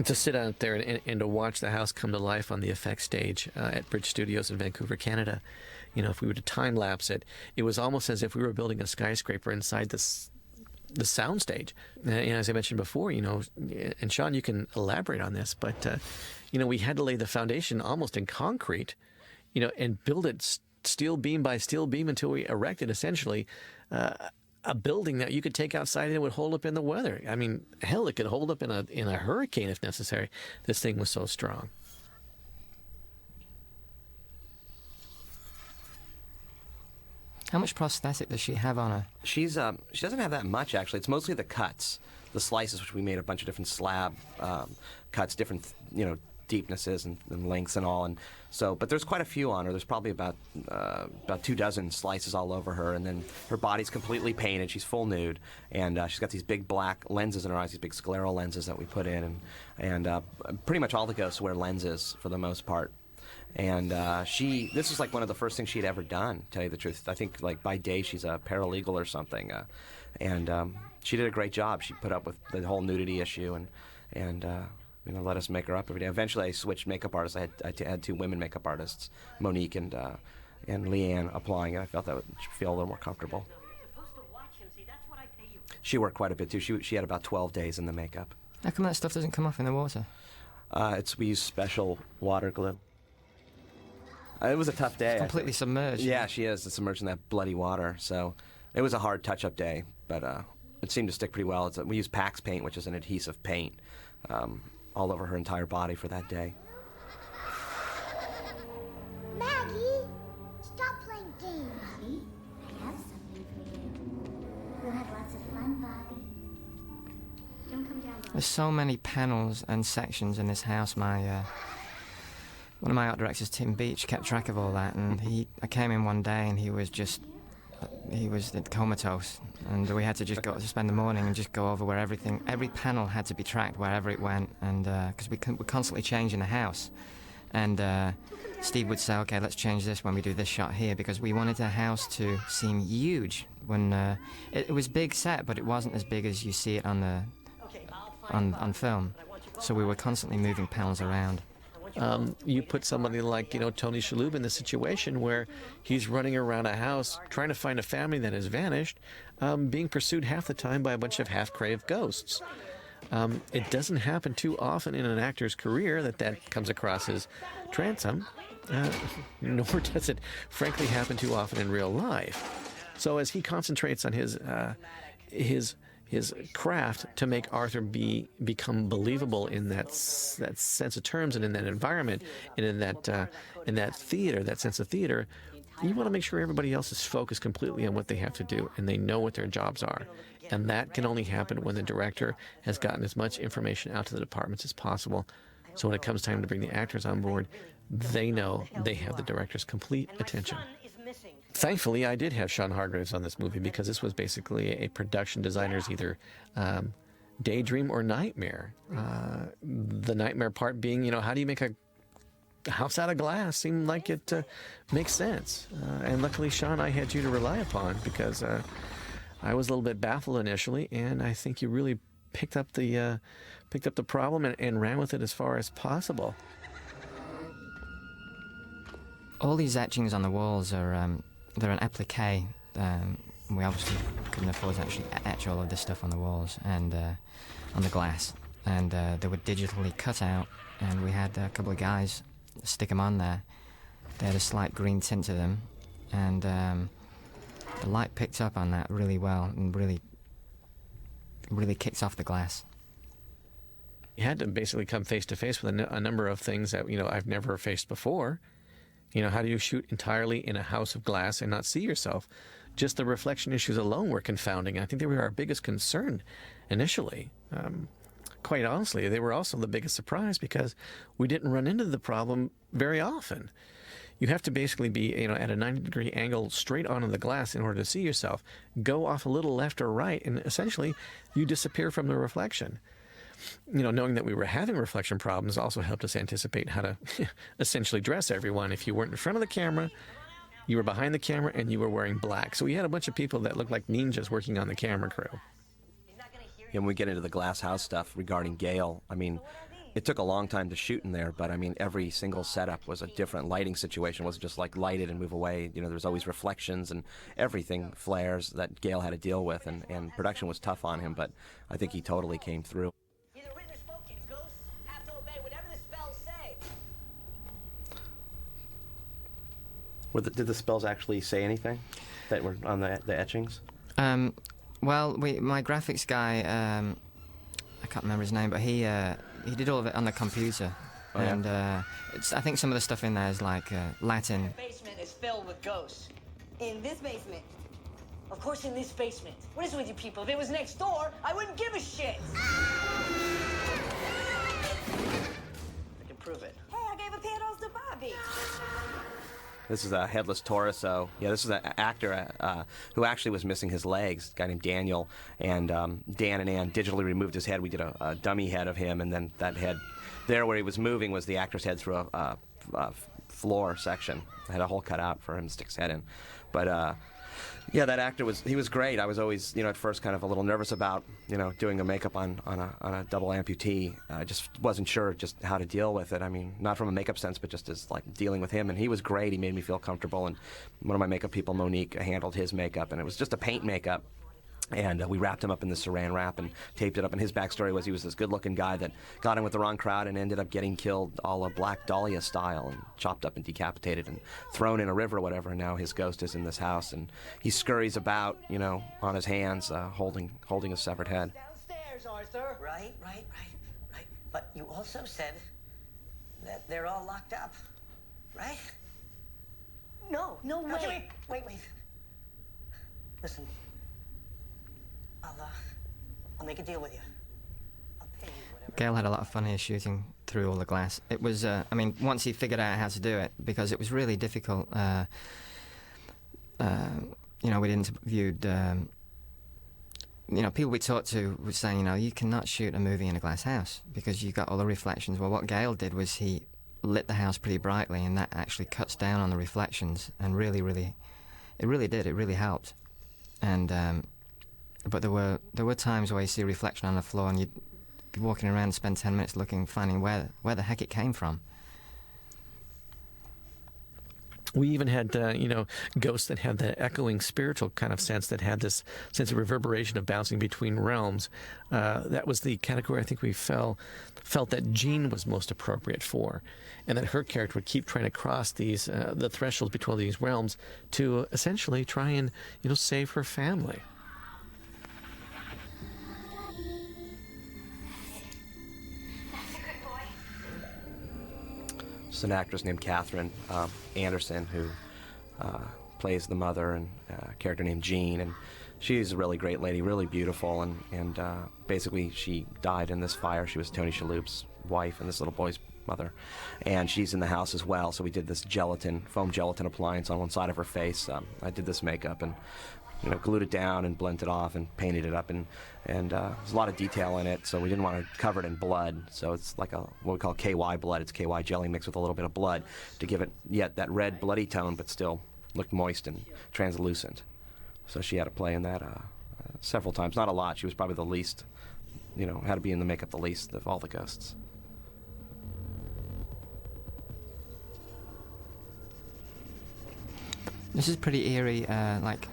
To sit out there and, and, to watch the house come to life on the effects stage uh, at Bridge Studios in Vancouver, Canada. You know, if we were to time lapse it, it was almost as if we were building a skyscraper inside this the soundstage. Uh, and as I mentioned before, you know, and Sean, you can elaborate on this, but uh, you know, we had to lay the foundation almost in concrete, you know, and build it steel beam by steel beam until we erected essentially. Uh, a building that you could take outside and it would hold up in the weather. I mean, hell, it could hold up in a in a hurricane if necessary. This thing was so strong. How much prosthetic does she have on her? She's um, she doesn't have that much actually. It's mostly the cuts, the slices, which we made a bunch of different slab um, cuts, different you know deepnesses and, and lengths and all. And so, but there's quite a few on her. There's probably about uh, about two dozen slices all over her, and then her body's completely painted. She's full nude, and uh, she's got these big black lenses in her eyes, these big scleral lenses that we put in, and and uh, pretty much all the ghosts wear lenses for the most part. And uh, she, this is like one of the first things she'd ever done. Tell you the truth, I think like by day she's a paralegal or something, uh, and um, she did a great job. She put up with the whole nudity issue and and uh, you know let us make her up every day. Eventually, I switched makeup artists. I had, I t- had two women makeup artists, Monique and uh, and Leanne, applying it. I felt that would feel a little more comfortable. supposed to watch him. See, that's what I pay you. She worked quite a bit too. She she had about 12 days in the makeup. How come that stuff doesn't come off in the water? Uh, it's we use special water glue. Uh, it was a tough day. Completely submerged. Yeah, she is. It's submerged in that bloody water. So it was a hard touch-up day, but uh, it seemed to stick pretty well. It's a, we use Pax paint, which is an adhesive paint, um, all over her entire body for that day. Maggie, stop playing games. Bobby, I have something for you. We'll have lots of fun, Bobby. Don't come down. There's so many panels and sections in this house. My uh, one of my art directors, Tim Beach, kept track of all that, and he. I came in one day and he was just. He was comatose, and we had to just go to spend the morning and just go over where everything, every panel had to be tracked wherever it went, and because we con- we're constantly changing the house, and uh, Steve would say, "Okay, let's change this when we do this shot here," because we wanted the house to seem huge. When uh, it, it was big set, but it wasn't as big as you see it on the Okay, I'll find on on film, so we were constantly moving panels around. Um, you put somebody like you know Tony Shalhoub in the situation where he's running around a house trying to find a family that has vanished, um, being pursued half the time by a bunch of half-craved ghosts. Um, it doesn't happen too often in an actor's career that that comes across as transom, uh, nor does it, frankly, happen too often in real life. So as he concentrates on his uh, his his craft to make Arthur be become believable in that that sense of terms and in that environment and in that uh, in that theater, that sense of theater, you want to make sure everybody else is focused completely on what they have to do and they know what their jobs are. And that can only happen when the director has gotten as much information out to the departments as possible. So when it comes time to bring the actors on board, they know they have the director's complete attention. Thankfully, I did have Sean Hargreaves on this movie because this was basically a production designer's either um, daydream or nightmare. Uh, the nightmare part being, you know, how do you make a house out of glass seem like it uh, makes sense? Uh, and luckily, Sean, I had you to rely upon because uh, I was a little bit baffled initially, and I think you really picked up the uh, picked up the problem and, and ran with it as far as possible. All these etchings on the walls are um, they're an applique. Um, we obviously couldn't afford to actually etch all of this stuff on the walls and uh, on the glass, and uh, they were digitally cut out. And we had a couple of guys stick them on there. They had a slight green tint to them, and um, the light picked up on that really well and really, really kicked off the glass. You had to basically come face to face with a, n- a number of things that you know I've never faced before. You know, how do you shoot entirely in a house of glass and not see yourself? Just the reflection issues alone were confounding. I think they were our biggest concern initially. Um, quite honestly, they were also the biggest surprise because we didn't run into the problem very often. You have to basically be, you know, at a 90 degree angle straight onto the glass in order to see yourself. Go off a little left or right, and essentially you disappear from the reflection you know, knowing that we were having reflection problems also helped us anticipate how to essentially dress everyone. If you weren't in front of the camera, you were behind the camera and you were wearing black. So we had a bunch of people that looked like ninjas working on the camera crew. And we get into the glass house stuff regarding Gale, I mean, it took a long time to shoot in there, but I mean, every single setup was a different lighting situation. It wasn't just like light it and move away. You know, there was always reflections and everything, flares that Gale had to deal with, and, and production was tough on him, but I think he totally came through. Were the, did the spells actually say anything that were on the, the etchings? Um, well, we, my graphics guy, um, I can't remember his name, but he uh, he did all of it on the computer, Oh, yeah? and uh, it's, I think some of the stuff in there is like uh, Latin. Basement is filled with ghosts. In this basement. Of course, in this basement. What is with you people? If it was next door, I wouldn't give a shit. I can prove it. Hey, I gave a panels to Bobby. This is a headless torso. Yeah, this is an actor uh, who actually was missing his legs. A guy named Daniel, and um, Dan and Ann digitally removed his head. We did a, a dummy head of him, and then that head, there where he was moving, was the actor's head through a, a, a floor section. I had a hole cut out for him to stick his head in, but. Uh, yeah, that actor was he was great. I was always, you know, at first kind of a little nervous about, you know, doing a makeup on, on a on a double amputee. I just wasn't sure just how to deal with it. I mean, not from a makeup sense, but just as like dealing with him. And he was great. He made me feel comfortable. And one of my makeup people, Monique, handled his makeup, and it was just a paint makeup. And uh, we wrapped him up in the saran wrap and taped it up. And his backstory was he was this good-looking guy that got in with the wrong crowd and ended up getting killed all a Black Dahlia style and chopped up and decapitated and thrown in a river or whatever. And now his ghost is in this house and he scurries about, you know, on his hands, uh, holding holding a severed head. Downstairs, Arthur. Right, right, right, right. But you also said that they're all locked up, right? No, no Now, way. Wait, wait, wait. Listen, I'll, uh, I'll make a deal with you. You. Gale had a lot of fun here shooting through all the glass. It was, uh, I mean, once he figured out how to do it, because it was really difficult. Uh, uh, you know, we'd interviewed, um, you know, people we talked to were saying, you know, you cannot shoot a movie in a glass house because you've got all the reflections. Well, what Gale did was he lit the house pretty brightly, and that actually cuts down on the reflections, and really, really, it really did. It really helped. And um, but there were there were times where you see a reflection on the floor, and you'd be walking around and spend 10 minutes looking, finding where, where the heck it came from. we even had uh, you know ghosts that had the echoing spiritual kind of sense that had this sense of reverberation of bouncing between realms uh, that was the category i think we fell, felt that jean was most appropriate for and that her character would keep trying to cross these uh, the thresholds between these realms to essentially try and you know save her family It's an actress named Catherine um, Anderson who uh, plays the mother and uh, a character named Jean, and she's a really great lady, really beautiful, and and uh, basically she died in this fire. She was Tony Shalhoub's wife and this little boy's mother, and she's in the house as well. So we did this gelatin, foam gelatin appliance on one side of her face. Um, I did this makeup and you know, glued it down and blended it off and painted it up, and and uh, there's a lot of detail in it. So we didn't want to cover it in blood. So it's like a what we call KY blood. It's KY jelly mixed with a little bit of blood to give it yet that red bloody tone, but still look moist and translucent. So she had to play in that uh, uh, several times. Not a lot. She was probably the least, you know, had to be in the makeup the least of all the ghosts. This is pretty eerie, uh, like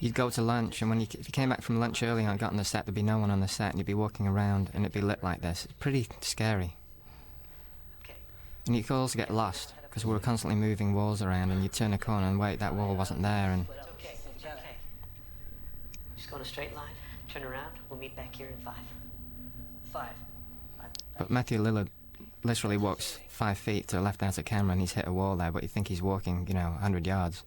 you'd go to lunch, and when you, if you came back from lunch early and got on the set, there'd be no one on the set, and you'd be walking around, and it'd be lit like this. It's pretty scary. And you could also get lost because we were constantly moving walls around, and you'd turn a corner and wait, that wall wasn't there, and It's okay. It's okay. Just go in a straight line. Turn around. We'll meet back here in five. Five. but Matthew Lillard literally walks five feet to the left out of camera, and he's hit a wall there, but you think he's walking, you know, 100 yards.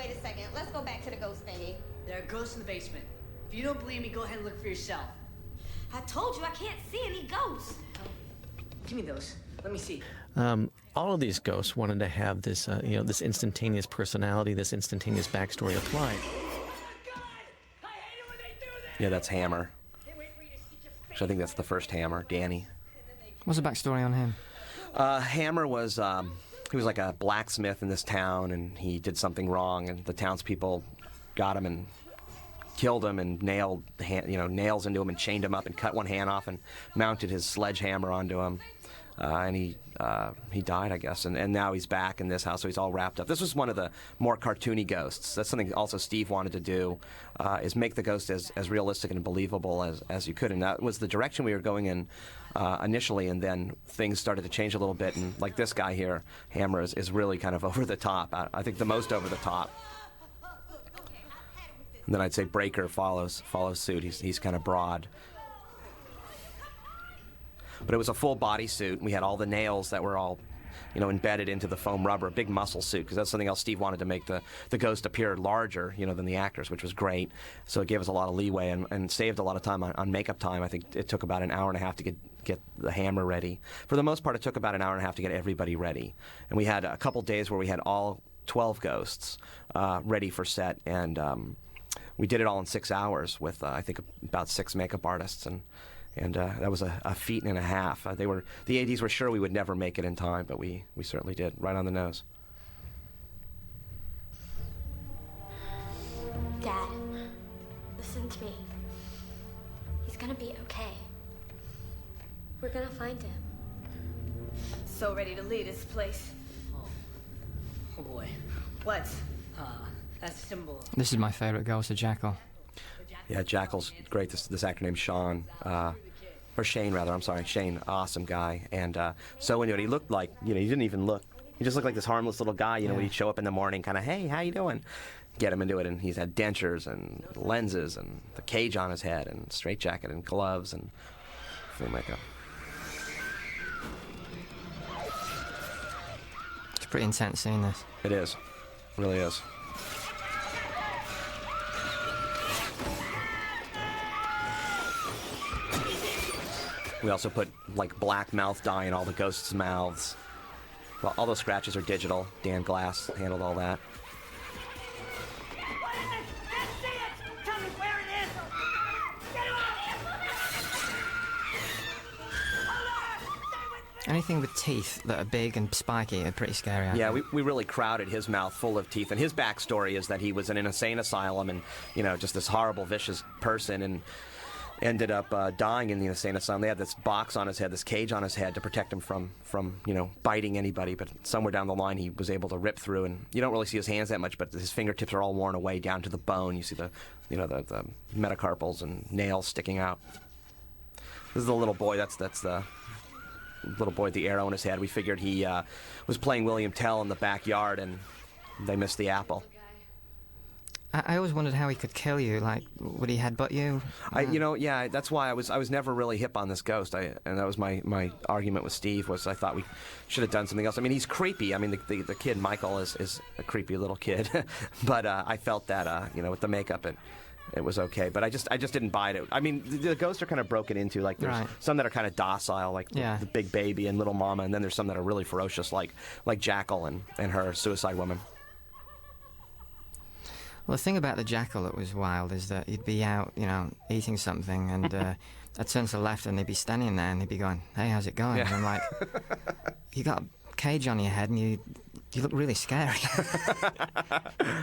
Wait a second. Let's go back to the ghost thingy. There are ghosts in the basement. If you don't believe me, go ahead and look for yourself. I told you I can't see any ghosts. Give me those. Let me see. um, all of these ghosts wanted to have this uh, you know this instantaneous personality this instantaneous backstory applied Yeah, that's Hammer. So I think that's the first Hammer, Danny. What's the backstory on him? Uh, Hammer was um, he was like a blacksmith in this town, and he did something wrong, and the townspeople got him and killed him and nailed you know nails into him and chained him up and cut one hand off and mounted his sledgehammer onto him. Uh, and he uh, he died, I guess, and, and now he's back in this house, so he's all wrapped up. This was one of the more cartoony ghosts. That's something also Steve wanted to do, uh, is make the ghost as, as realistic and believable as, as you could, and that was the direction we were going in uh, initially. And then things started to change a little bit, and like this guy here, Hammer is, is really kind of over the top. I, I think the most over the top. And then I'd say Breaker follows follows suit. He's he's kind of broad. But it was a full body suit. We had all the nails that were all, you know, embedded into the foam rubber, a big muscle suit, because that's something else Steve wanted to make the, the ghost appear larger, you know, than the actors, which was great. So it gave us a lot of leeway and, and saved a lot of time on, on makeup time. I think it took about an hour and a half to get get the hammer ready. For the most part, it took about an hour and a half to get everybody ready. And we had a couple days where we had all 12 ghosts uh, ready for set, and um, we did it all in six hours with uh, I think about six makeup artists, and and uh, that was a, a feat and a half. Uh, they were the ads were sure we would never make it in time, but we we certainly did, right on the nose. Dad, listen to me. He's gonna be okay. We're gonna find him. So ready to leave this place. Oh boy. What? Uh, that's symbol. This is my favourite ghost, the Jackal. Yeah, Jackal's great. This this actor named Sean. Uh, or Shane rather. I'm sorry, Shane. Awesome guy, and uh, so anyway. He looked like you know he didn't even look. He just looked like this harmless little guy. You know, when Yeah. he'd show up in the morning, kind of, hey, how you doing? Get him into it, and he's had dentures and lenses and the cage on his head and straight jacket and gloves and full makeup. It's pretty intense seeing this. It is, really is. We also put like black mouth dye in all the ghosts' mouths. Well, all those scratches are digital. Dan Glass handled all that. What is it? Can't see it! Tell me where it is! Get him out! Hold on! Stay with me! anything with teeth that are big and spiky are pretty scary. I Yeah, think. we, we really crowded his mouth full of teeth. And his backstory is that he was in an insane asylum and, you know, just this horrible, vicious person and ended up uh, dying in the insane asylum. They had this box on his head, this cage on his head to protect him from, from, you know, biting anybody. But somewhere down the line, he was able to rip through. And you don't really see his hands that much, but his fingertips are all worn away down to the bone. You see the, you know, the, the metacarpals and nails sticking out. This is the little boy. That's that's the little boy with the arrow in his head. We figured he uh, was playing William Tell in the backyard, and they missed the apple. I, I always wondered how he could kill you. Like, would he headbutt you? I, you know, yeah, that's why I was I was never really hip on this ghost. I, and that was my, my argument with Steve was I thought we should have done something else. I mean, he's creepy. I mean, the, the, the kid Michael is, is a creepy little kid, but uh, I felt that uh, you know with the makeup it it was okay. But I just I just didn't buy it. I mean, the, the ghosts are kind of broken into like there's Right. some that are kind of docile, like the, Yeah. the big baby and little mama, and then there's some that are really ferocious, like like Jackal and, and her suicide woman. Well, the thing about the jackal that was wild is that he'd be out, you know, eating something, and uh, I'd turn to the left, and they'd be standing there, and they'd be going, "Hey, how's it going?" Yeah. And I'm like, "You got a cage on your head, and you you look really scary."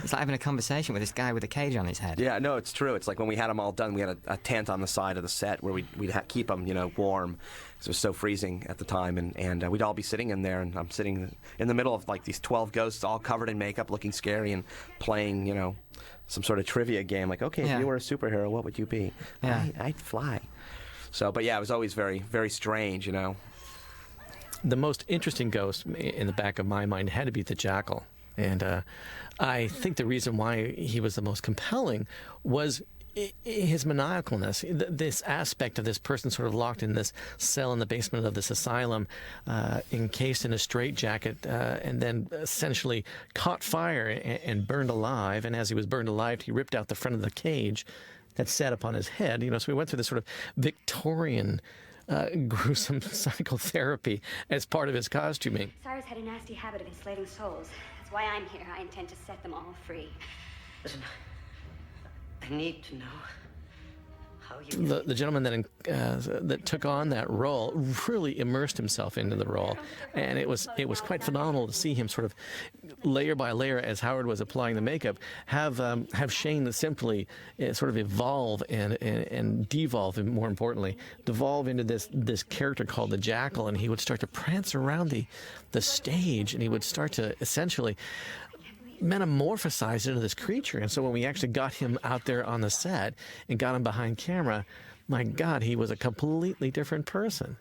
it's like having a conversation with this guy with a cage on his head. Yeah, no, it's true. It's like when we had them all done, we had a, a tent on the side of the set where we'd, we'd ha- keep them, you know, warm. 'cause It was so freezing at the time, and, and uh, we'd all be sitting in there, and I'm sitting in the middle of like these 12 ghosts, all covered in makeup, looking scary, and playing, you know, some sort of trivia game. Like, okay, Yeah. if you were a superhero, what would you be? Yeah. I, I'd fly. So, but yeah, it was always very, very strange, you know. the most interesting ghost in the back of my mind had to be the jackal. And uh, I think the reason why he was the most compelling was i- i- his maniacalness, this aspect of this person sort of locked in this cell in the basement of this asylum, uh, encased in a straitjacket, uh, and then essentially caught fire and, and burned alive. And as he was burned alive, he ripped out the front of the cage that sat upon his head. You know, so we went through this sort of Victorian uh, gruesome psychotherapy as part of his costuming. Cyrus had a nasty habit of enslaving souls. That's why I'm here. I intend to set them all free. Listen, I need to know how you. The, the gentleman that uh, that took on that role really immersed himself into the role, and it was it was quite phenomenal to see him sort of layer by layer as Howard was applying the makeup have um, have Shane simply uh, sort of evolve and, and and devolve, and more importantly, devolve into this this character called the Jackal, and he would start to prance around the the stage, and he would start to essentially metamorphosized into this creature. And so when we actually got him out there on the set and got him behind camera, my God, he was a completely different person.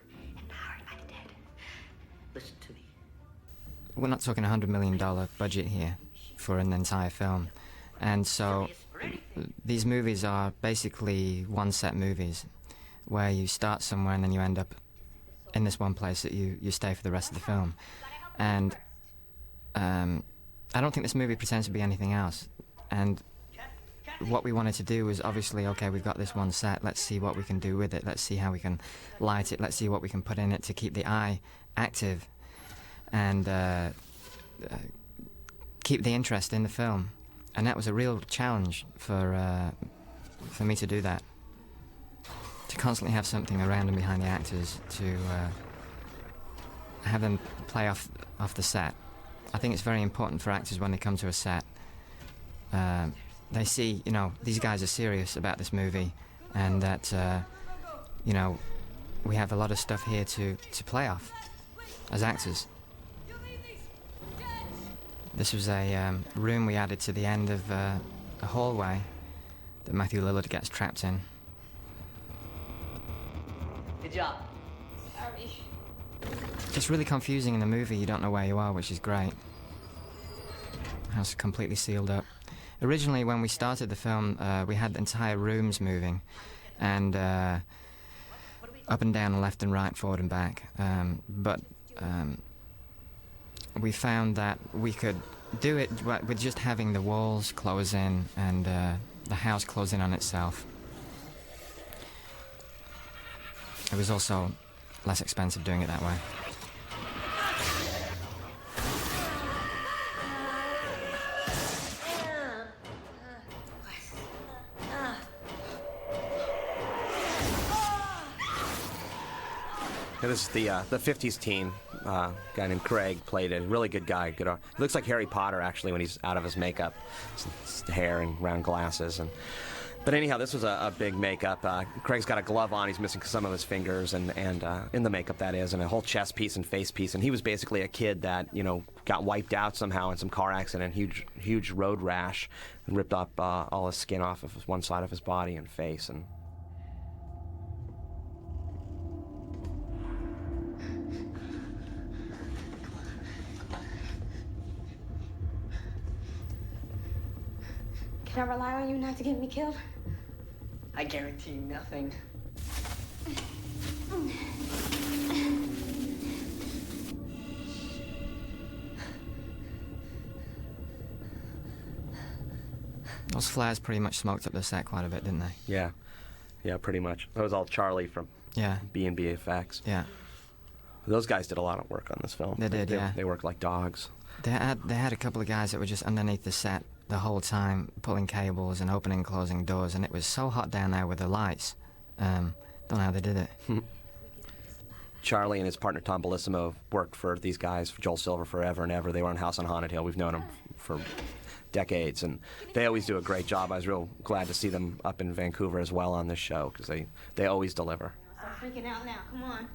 We're not talking a hundred million dollar budget here for an entire film, and so these movies are basically one set movies where you start somewhere and then you end up in this one place that you, you stay for the rest of the film. And um, I don't think this movie pretends to be anything else. And what we wanted to do was obviously okay, we've got this one set, let's see what we can do with it, let's see how we can light it, let's see what we can put in it to keep the eye active and uh, uh, keep the interest in the film. And that was a real challenge for uh, for me to do that. To constantly have something around and behind the actors to uh, have them play off off the set. I think it's very important for actors when they come to a set. Uh, they see, you know, these guys are serious about this movie, and that, uh, you know, we have a lot of stuff here to, to play off as actors. This was a um, room we added to the end of uh, a hallway that Matthew Lillard gets trapped in. Good job. It's really confusing in the movie. You don't know where you are, which is great. The house completely sealed up. Originally, when we started the film, uh, we had entire rooms moving, and uh, up and down, left and right, forward and back. Um, but um, we found that we could do it with just having the walls close in and uh, the house close in on itself. It was also less expensive doing it that way. This is the uh, the '50s teen uh, guy named Craig played a really good guy. Good, he looks like Harry Potter actually when he's out of his makeup, S- s- hair and round glasses. And but anyhow, this was a, a big makeup. Uh, Craig's got a glove on. He's missing some of his fingers, and and uh, in the makeup that is, and a whole chest piece and face piece. And he was basically a kid that you know got wiped out somehow in some car accident, huge huge road rash, and ripped up uh, all his skin off of one side of his body and face, and Can I rely on you not to get me killed? I guarantee you nothing. Those flares pretty much smoked up the set quite a bit, didn't they? yeah, yeah, pretty much. That was all Charlie from Yeah. B and B effects. Yeah. Those guys did a lot of work on this film. They did, They, yeah. they worked like dogs. They had they had a couple of guys that were just underneath the set the whole time, pulling cables and opening and closing doors, and it was so hot down there with the lights. Um, don't know how they did it. Charlie and his partner Tom Bellissimo worked for these guys, for Joel Silver, forever and ever. They were on House on Haunted Hill. We've known them for decades, and they always do a great job. I was real glad to see them up in Vancouver as well on this show because they, they always deliver. Stop freaking out now. Come on.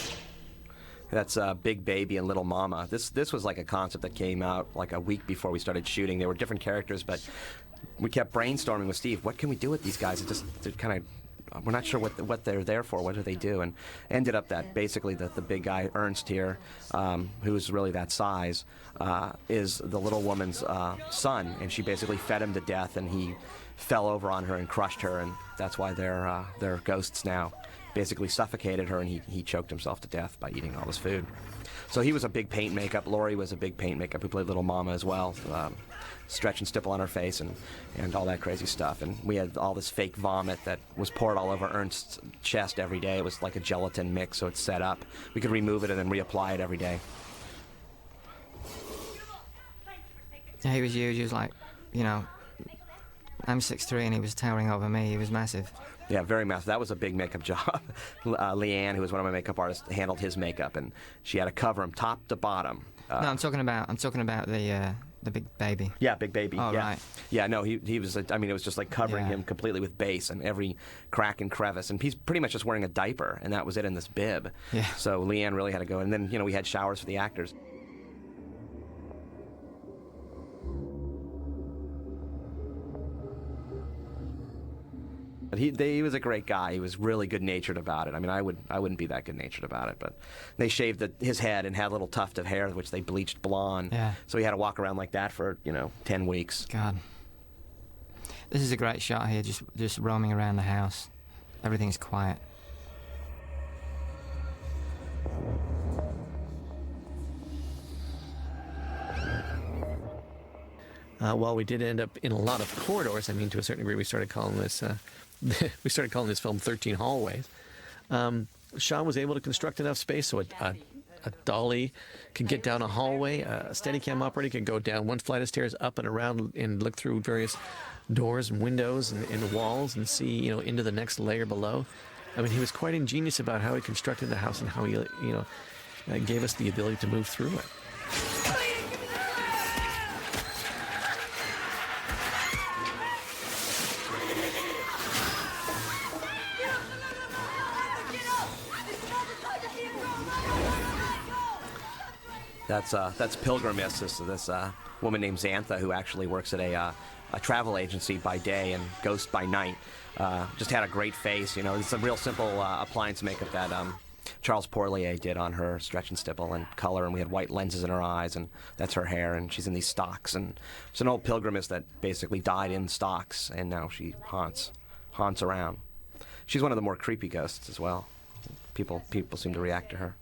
That's uh, Big Baby and Little Mama. This this was like a concept that came out like a week before we started shooting. They were different characters, but we kept brainstorming with Steve. What can we do with these guys? It just kind of we're not sure what what they're there for. What do they do? And ended up that basically the the big guy Ernst here, um, who's really that size, uh, is the little woman's uh, son, and she basically fed him to death, and he fell over on her and crushed her, and that's why they're uh, they're ghosts now. Basically suffocated her, and he, he choked himself to death by eating all this food. So he was a big paint makeup. Lori was a big paint makeup who played Little Mama as well. Um, stretch and stipple on her face and, and all that crazy stuff. And we had all this fake vomit that was poured all over Ernst's chest every day. It was like a gelatin mix, so it's set up. We could remove it and then reapply it every day. Yeah, he was huge. He was like, you know, I'm 6'3", and he was towering over me. He was massive. Yeah, very massive. That was a big makeup job. uh, Leanne, who was one of my makeup artists, handled his makeup, and she had to cover him top to bottom. Uh, no, I'm talking about I'm talking about the uh, the big baby. Yeah, big baby. Oh, yeah. right. Yeah, no, he, he was, I mean, it was just like covering Yeah. him completely with base and every crack and crevice. And he's pretty much just wearing a diaper, and that was it in this bib. Yeah. So Leanne really had to go. And then, you know, we had showers for the actors. But he, they, he was a great guy. He was really good natured about it. I mean, I would I wouldn't be that good natured about it. But they shaved the, his head and had a little tuft of hair, which they bleached blonde. Yeah. So he had to walk around like that for you know ten weeks. God, this is a great shot here. Just just roaming around the house. Everything's quiet. Uh, while we did end up in a lot of corridors, I mean, to a certain degree, we started calling this uh, we started calling this film 13 Hallways. Um, Shaw was able to construct enough space so a, a, a dolly could get down a hallway, a Steadicam operator could go down one flight of stairs, up and around, and look through various doors and windows and, and walls and see, you know, into the next layer below. I mean, he was quite ingenious about how he constructed the house and how he, you know, uh, gave us the ability to move through it. That's uh, that's Pilgrimess. This this uh, woman named Xantha who actually works at a uh, a travel agency by day and ghost by night. Uh, just had a great face. You know, it's a real simple uh, appliance makeup that um, Charles Porlier did on her, stretch and stipple and color, and we had white lenses in her eyes, and that's her hair, and she's in these stocks, and it's an old pilgrimess that basically died in stocks, and now she haunts haunts around. She's one of the more creepy ghosts as well. People people seem to react to her.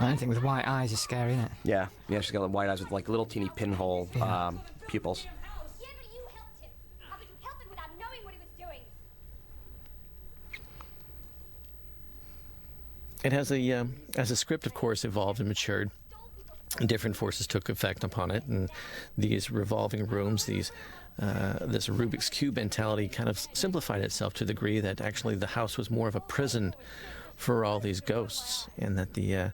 Anything with white eyes is scary, isn't it? Yeah, yeah, she's got the white eyes with like little teeny pinhole Yeah. um, pupils. Yeah, but you helped him. How could you help him without knowing what he was doing? It has a um, as the script, of course, evolved and matured. Different forces took effect upon it, and these revolving rooms, these uh, this Rubik's Cube mentality kind of simplified itself to the degree that actually the house was more of a prison for all these ghosts, and that the uh,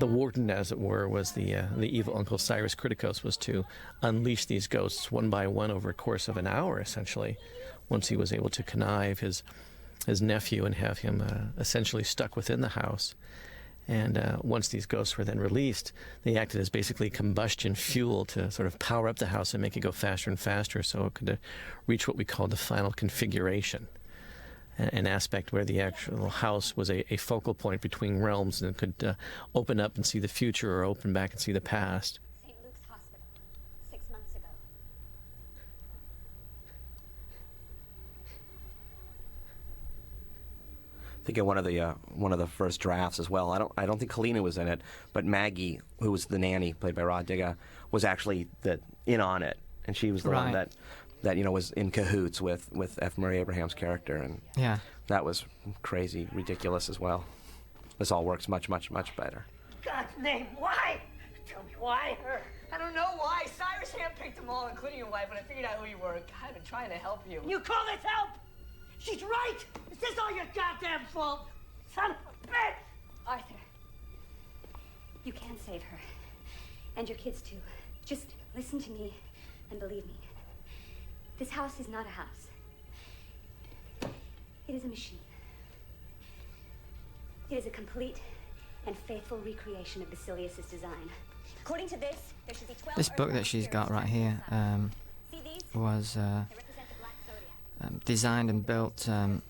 the warden, as it were, was the uh, the evil Uncle Cyrus Kriticos, was to unleash these ghosts one by one over a course of an hour, essentially. Once he was able to connive his his nephew and have him uh, essentially stuck within the house. And uh, once these ghosts were then released, they acted as basically combustion fuel to sort of power up the house and make it go faster and faster so it could uh, reach what we call the final configuration. A- An aspect where the actual house was a, a focal point between realms and could uh, open up and see the future or open back and see the past. St. Luke's Hospital, six months ago. I think in one of the uh, one of the first drafts as well. I don't I don't think Kalina was in it, but Maggie, who was the nanny played by Rah Digga, was actually the in on it, and she was the one that that you know was in cahoots with with F. Murray Abraham's character, and Yeah. that was crazy, ridiculous as well. This all works much much much better. God's name, why? Tell me why her. I don't know why. Cyrus handpicked them all, including your wife, when I figured out who you were. God, I've been trying to help you. You call this help? She's right. Is this all your goddamn fault? Son of a bitch! Arthur, you can save her. And your kids, too. Just listen to me and believe me. This house is not a house, it is a machine. It is a complete and faithful recreation of Basilius's design. According to this, there should be 12 This book that she's got right here um, was uh, They represent the Black Zodiac. um, designed and built um,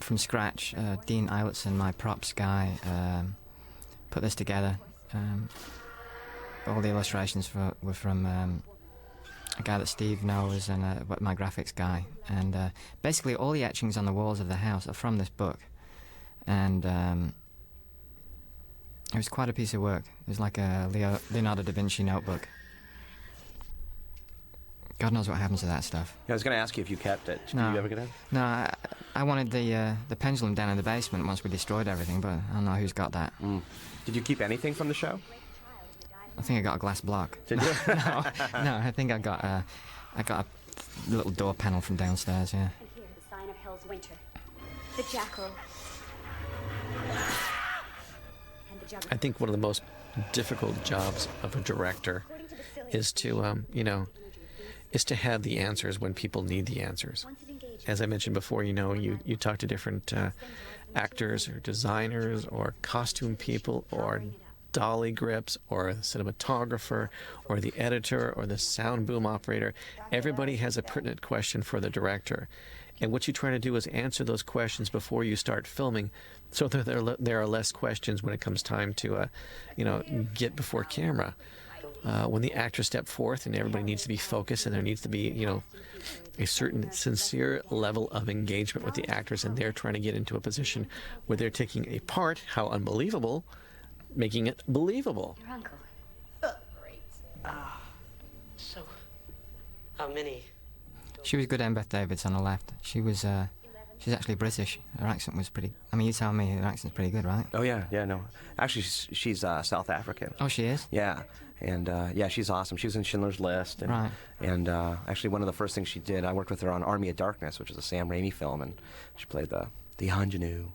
from scratch. Uh, Dean Eilertson, my props guy, um, put this together. Um, all the illustrations for, were from um, a guy that Steve knows and uh, my graphics guy. And uh, basically, all the etchings on the walls of the house are from this book. And um, it was quite a piece of work. It was like a Leo, Leonardo da Vinci notebook. God knows what happens to that stuff. I was going to ask you if you kept it. Did No. you ever get it? No, I, I wanted the uh, the pendulum down in the basement once we destroyed everything, but I don't know who's got that. Mm. Did you keep anything from the show? I think I got a glass block. Did you? no, no, I think I got a, I got a little door panel from downstairs. Yeah. And here, the sign of Hell's Winter. The jackal. And the I think one of the most difficult jobs of a director to is to, um, you know, is to have the answers when people need the answers. once it engages, As I mentioned before, you know, you, you talk to different uh, actors or designers or costume people or dolly grips or cinematographer or the editor or the sound boom operator. Everybody has a pertinent question for the director. And what you try to do is answer those questions before you start filming so that there, there are less questions when it comes time to, uh, you know, get before camera. Uh, when the actors step forth and everybody needs to be focused and there needs to be, you know, a certain sincere level of engagement with the actors and they're trying to get into a position where they're taking a part, how unbelievable, making it believable. your uncle. Oh, great. Ah. So, how many? She was good, Beth Davidtz on the left. She was, uh, she's actually British. Her accent was pretty. I mean, you tell me her accent's pretty good, right? Oh yeah, yeah, no. Actually, she's, she's uh, South African. Oh, she is. Yeah, and uh, yeah, she's awesome. She was in Schindler's List, and, Right. and uh, actually one of the first things she did, I worked with her on Army of Darkness, which is a Sam Raimi film, and she played the the ingenue.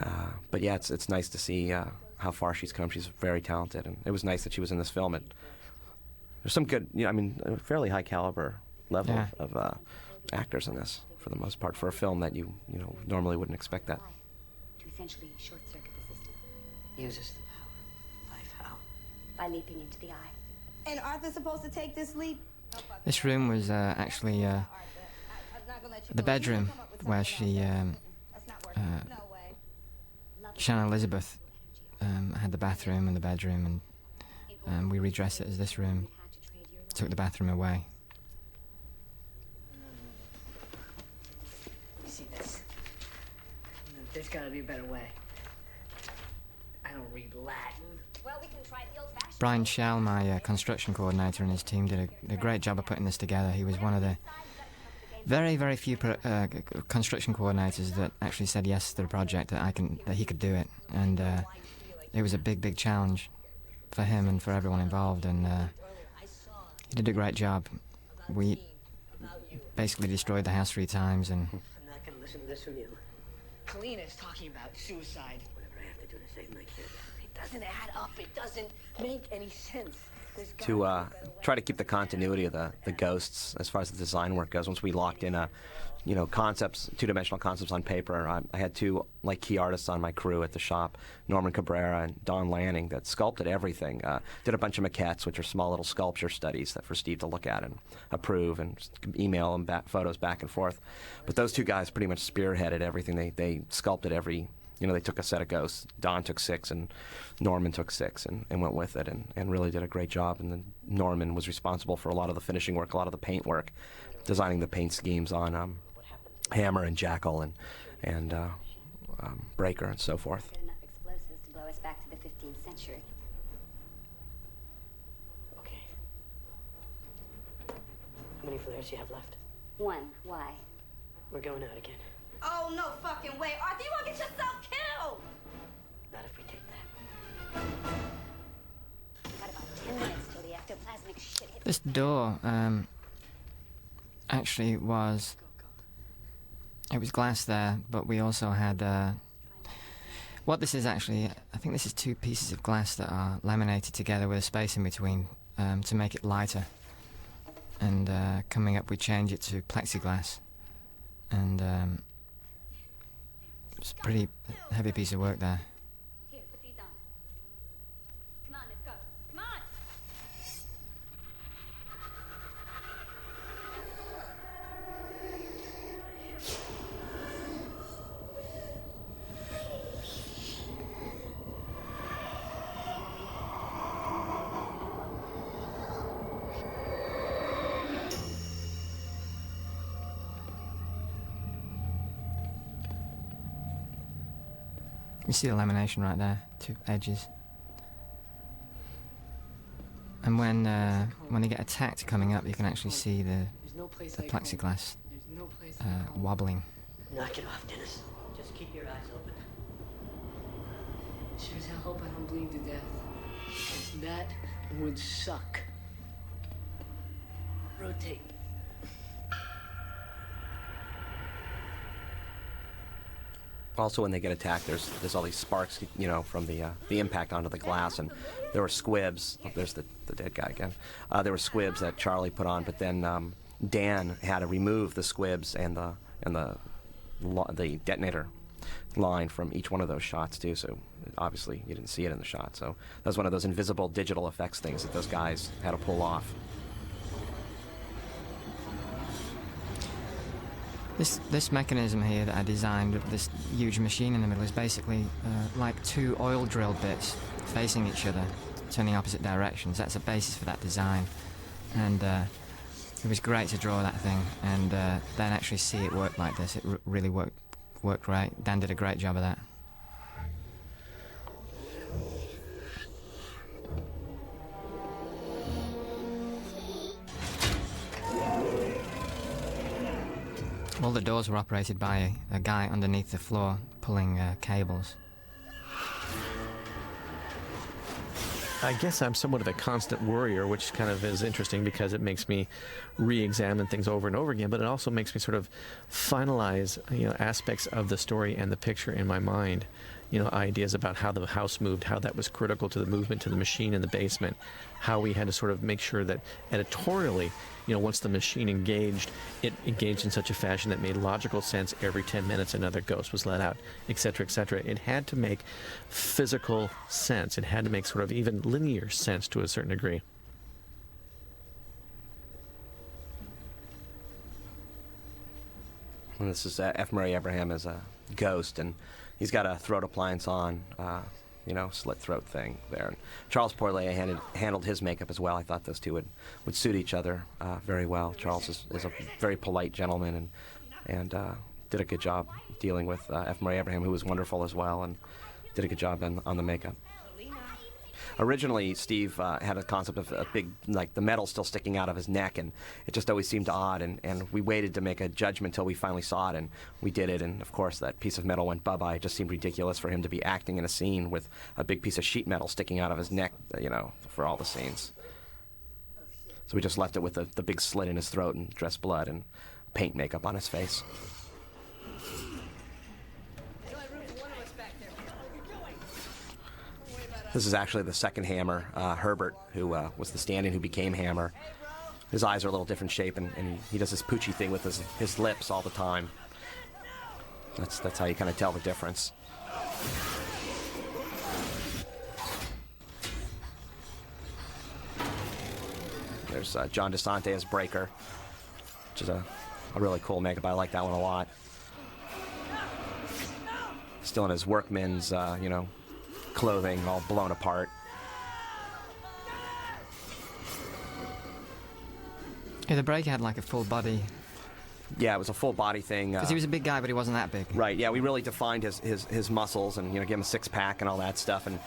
Uh, but yeah, it's it's nice to see uh, how far she's come. She's very talented, and it was nice that she was in this film. And there's some good, you know, I mean, a fairly high caliber level Yeah. of uh, actors in this, for the most part, for a film that you you know normally wouldn't expect that. To essentially short circuit the system Uses the power. Life how? by leaping into the eye. And Arthur's supposed to take this leap? This room was uh, actually uh, the bedroom where she, um, uh, Shannon Elizabeth, um, had the bathroom and the bedroom, and um, we redressed it as this room. Took the bathroom away. You see this? There's gotta be a better way. I don't read Latin. Well, we can try the old-fashioned. Brian Shell, my uh, construction coordinator, and his team did a, a great job of putting this together. He was one of the very, very few pro- uh, c- c- construction coordinators that actually said yes to the project that I can that he could do it, and uh, it was a big, big challenge for him and for everyone involved. And uh, he did a great job. We basically destroyed the house three times, and I'm not gonna listen to this from you. Kalina is talking about suicide. Whatever I have to do to save my kid. It doesn't add up. It doesn't make any sense. There's gotta to be a uh, better way. try to keep the continuity of the, the ghosts as far as the design work goes. Once we locked in a, you know, concepts, two-dimensional concepts on paper, I, I had two like key artists on my crew at the shop, Norman Cabrera and Don Lanning, that sculpted everything. Uh, did a bunch of maquettes, which are small little sculpture studies that for Steve to look at and approve and email him back, photos back and forth. But those two guys pretty much spearheaded everything. They they sculpted every you know, they took a set of ghosts. Don took six, and Norman took six, and, and went with it, and, and really did a great job. And then Norman was responsible for a lot of the finishing work, a lot of the paint work, designing the paint schemes on um, Hammer and Jackal and and uh, um, Breaker and so forth. Get enough explosives to blow us back to the 15th century. Okay. How many flares do you have left? One. Why? We're going out again. Oh, no fucking way. Arthur, you won't get yourself killed. Not if we take that. Got about 10 minutes till the ectoplasmic shit hits. this door um, actually was. It was glass there, but we also had. Uh, what this is actually, I think this is two pieces of glass that are laminated together with a space in between um, to make it lighter. And uh, coming up, we change it to plexiglass. And um, it's a pretty heavy piece of work there. See the lamination right there, two edges. And when uh, when they get attacked coming up, you can actually see the There's no place the plexiglass There's no place uh, wobbling. Knock it off, Dennis. Just keep your eyes open. Sure as hell hope I don't bleed to death. that would suck. Rotate. Also, when they get attacked, there's there's all these sparks, you know, from the uh, the impact onto the glass, and there were squibs. Oh, there's the, the dead guy again. Uh, there were squibs that Charlie put on, but then um, Dan had to remove the squibs and the and the the detonator line from each one of those shots too. So obviously you didn't see it in the shot. So that was one of those invisible digital effects things that those guys had to pull off. This this mechanism here that I designed this huge machine in the middle is basically uh, like two oil drill bits facing each other, turning opposite directions. That's the basis for that design, and uh, it was great to draw that thing and uh, then actually see it work like this. It really worked worked great. Dan did a great job of that. All the doors were operated by a, guy underneath the floor pulling uh, cables. I guess I'm somewhat of a constant worrier, which kind of is interesting because it makes me re-examine things over and over again. But it also makes me sort of finalize, you know, aspects of the story and the picture in my mind. You know, ideas about how the house moved, how that was critical to the movement to the machine in the basement, how we had to sort of make sure that editorially, you know, once the machine engaged, it engaged in such a fashion that made logical sense. Every 10 minutes, another ghost was let out, etc., etc. It had to make physical sense. It had to make sort of even linear sense to a certain degree. This is uh, F. Murray Abraham as a ghost, and he's got a throat appliance on, uh, you know, slit throat thing there. And Charles Porlier handed, handled his makeup as well. I thought those two would, would suit each other uh, very well. Charles is, is a very polite gentleman and, and uh, did a good job dealing with uh, F. Murray Abraham, who was wonderful as well, and did a good job on, on the makeup. Originally, Steve uh, had a concept of a big, like the metal still sticking out of his neck, and it just always seemed odd. And, and we waited to make a judgment until we finally saw it, and we did it. And of course, that piece of metal went bye bye. It just seemed ridiculous for him to be acting in a scene with a big piece of sheet metal sticking out of his neck, you know, for all the scenes. So we just left it with the, the big slit in his throat and dressed blood and paint makeup on his face. This is actually the second Hammer, uh, Herbert, who uh, was the stand-in who became Hammer. His eyes are a little different shape, and, and he, does this poochy thing with his, his lips all the time. That's, that's how you kind of tell the difference. There's uh, John DeSantis as Breaker, which is a, a really cool makeup. I like that one a lot. Still in his workman's, uh, you know, clothing, all blown apart. Yeah, the break had like a full body. Yeah, it was a full body thing. Because uh, he was a big guy, but he wasn't that big. Right. Yeah, we really defined his, his, his muscles and you know gave him a six pack and all that stuff and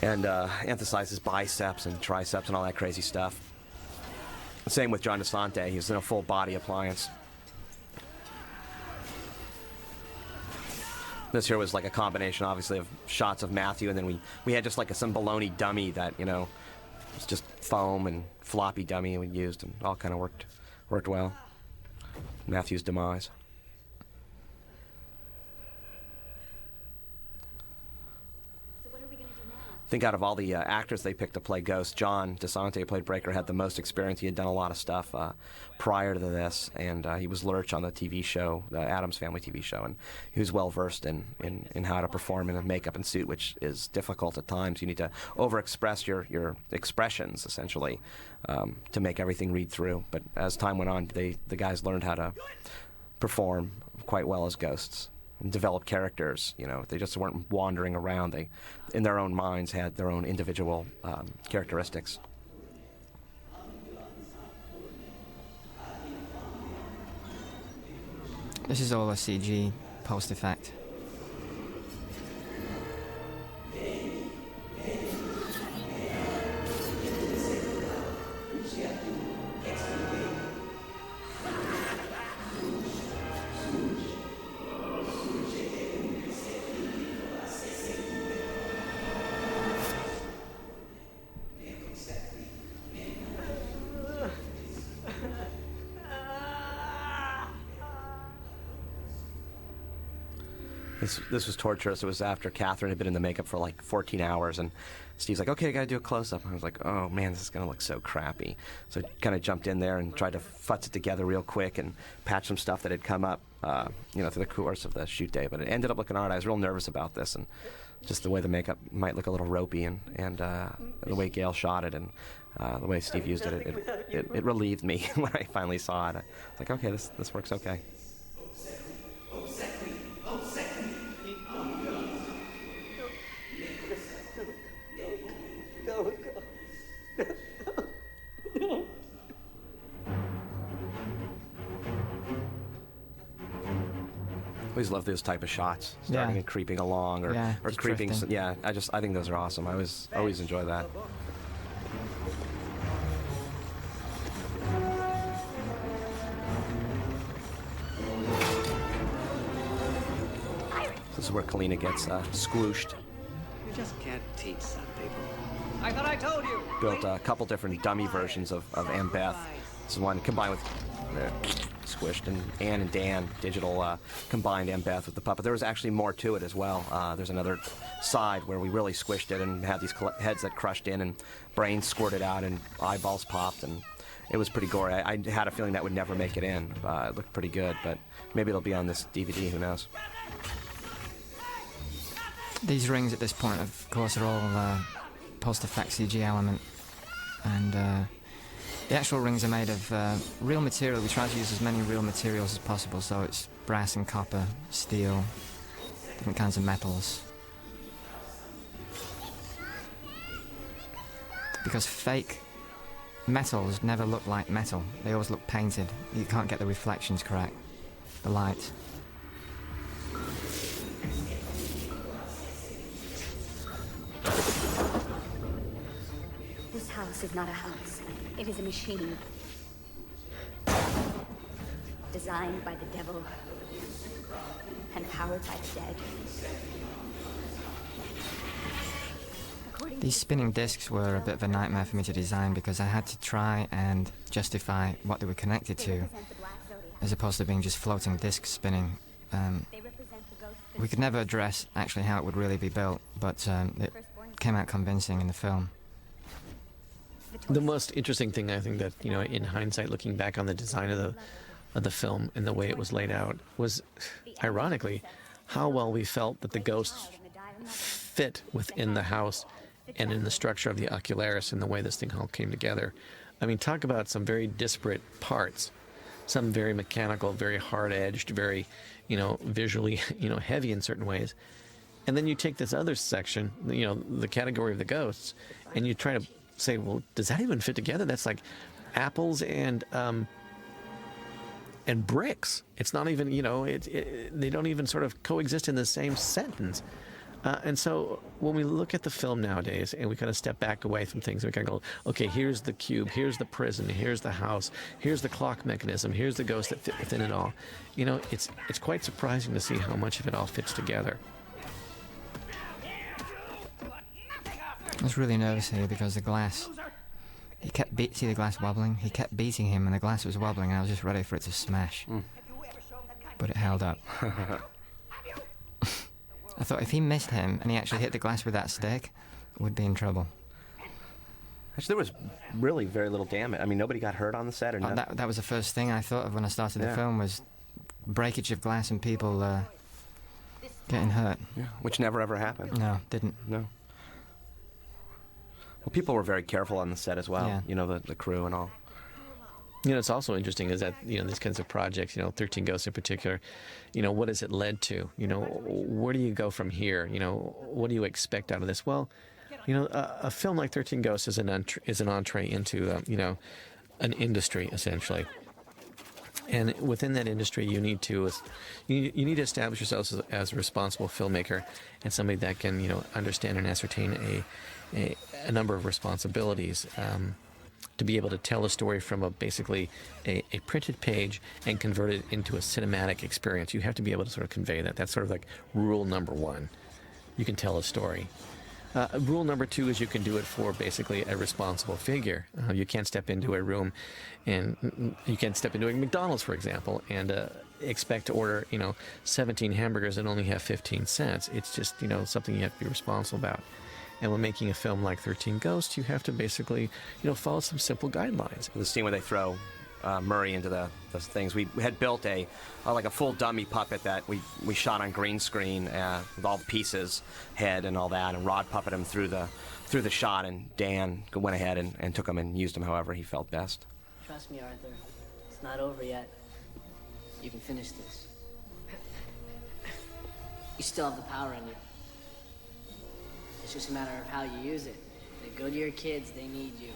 and uh, emphasized his biceps and triceps and all that crazy stuff. Same with John DeSantis. He was in a full body appliance. This here was like a combination, obviously, of shots of Matthew, and then we, we had just like a, some baloney dummy that you know was just foam and floppy dummy we used, and all kind of worked worked well. Matthew's demise. I think out of all the uh, actors they picked to play Ghost, John DeSantis, played Breaker, had the most experience. He had done a lot of stuff uh, prior to this, and uh, he was Lurch on the TV show, the Addams Family TV show, and he was well versed in, in, in how to perform in a makeup and suit, which is difficult at times. You need to overexpress your, your expressions, essentially, um, to make everything read through. But as time went on, they the guys learned how to perform quite well as ghosts and develop characters. You know, they just weren't wandering around. They, in their own minds, had their own individual um, characteristics. This is all a CG post effect. This, this was torturous. It was after Catherine had been in the makeup for like 14 hours, and Steve's like, "Okay, I gotta do a close-up." And I was like, "Oh man, this is gonna look so crappy." So kind of jumped in there and tried to futz it together real quick and patch some stuff that had come up, uh, you know, through the course of the shoot day. But it ended up looking alright. I was real nervous about this, and just the way the makeup might look a little ropey, and and uh, the way Gale shot it, and uh, the way Steve used it, it, it, it, it relieved me when I finally saw it. I was like, "Okay, this this works okay." Always love those type of shots, starting Yeah. and creeping along, or, Yeah, or creeping. drifting. Yeah, I just I think those are awesome. I always always enjoy that. This is where Kalina gets uh, squooshed. You just can't teach some people. I thought I told you. Built a couple different dummy versions of, of Embeth. This is one combined with squished and Ann and Dan digital uh, combined Embeth with the puppet. There was actually more to it as well. Uh, there's another side where we really squished it and had these heads that crushed in and brains squirted out and eyeballs popped and it was pretty gory. I, I had a feeling that would never make it in. Uh, it looked pretty good, but maybe it'll be on this DVD. Who knows? These rings at this point, of course, are all uh, post effect CG element. And uh, the actual rings are made of uh, real material. We try to use as many real materials as possible, so it's brass and copper, steel, different kinds of metals. Because fake metals never look like metal, they always look painted. You can't get the reflections correct, the light. This house is not a house. It is a machine. Designed by the devil and powered by the dead. According These spinning discs were a bit of a nightmare for me to design because I had to try and justify what they were connected to, as opposed to being just floating discs spinning. Um, we could never address actually how it would really be built, but um, it came out convincing in the film. The most interesting thing I think that you know, in hindsight, looking back on the design of the of the film and the way it was laid out, was ironically how well we felt that the ghosts fit within the house and in the structure of the ocularis and the way this thing all came together. I mean, talk about some very disparate parts, some very mechanical, very hard edged, very, you know, visually, you know, heavy in certain ways. And then you take this other section, you know, the category of the ghosts, and you try to say, well, does that even fit together? That's like apples and um, and bricks. It's not even, you know, it, it, they don't even sort of coexist in the same sentence. Uh, and so when we look at the film nowadays and we kind of step back away from things, we kind of go, okay, here's the cube, here's the prison, here's the house, here's the clock mechanism, here's the ghost that fit within it all. You know, it's it's quite surprising to see how much of it all fits together. I was really nervous here because the glass. He kept be- see the glass wobbling. He kept beating him, and the glass was wobbling. And I was just ready for it to smash, but it held up. I thought if he missed him and he actually hit the glass with that stick, we'd be in trouble. Actually, there was really very little damage. I mean, nobody got hurt on the set or nothing. that, that was the first thing I thought of when I started the film was breakage of glass and people uh, getting hurt. Yeah, which never ever happened. No, didn't. No. Well, people were very careful on the set as well. Yeah. You know, the, the crew and all. You know, it's also interesting is that you know these kinds of projects, you know, Thirteen Ghosts in particular, you know, what has it led to? You know, where do you go from here? You know, what do you expect out of this? Well, you know, a, a film like Thirteen Ghosts is an entr- is an entree into um, you know an industry essentially. And within that industry, you need to you need, you need to establish yourself as, as a responsible filmmaker and somebody that can you know understand and ascertain a a, a number of responsibilities. Um, to be able to tell a story from a basically a, a printed page and convert it into a cinematic experience. You have to be able to sort of convey that. That's sort of like rule number one. You can tell a story. Uh, rule number two is you can do it for basically a responsible figure. Uh, you can't step into a room and you can't step into a McDonald's, for example, and uh, expect to order, you know, 17 hamburgers and only have 15 cents. It's just, you know, something you have to be responsible about. And when making a film like 13 Ghosts, you have to basically, you know, follow some simple guidelines. The scene where they throw uh, Murray into the, the things. We had built a uh, like a full dummy puppet that we, we shot on green screen uh, with all the pieces, head and all that, and Rod puppeted him through the through the shot, and Dan went ahead and, and took him and used him however he felt best. Trust me, Arthur. It's not over yet. You can finish this. You still have the power in you. It's just a matter of how you use it. They go to your kids, they need you.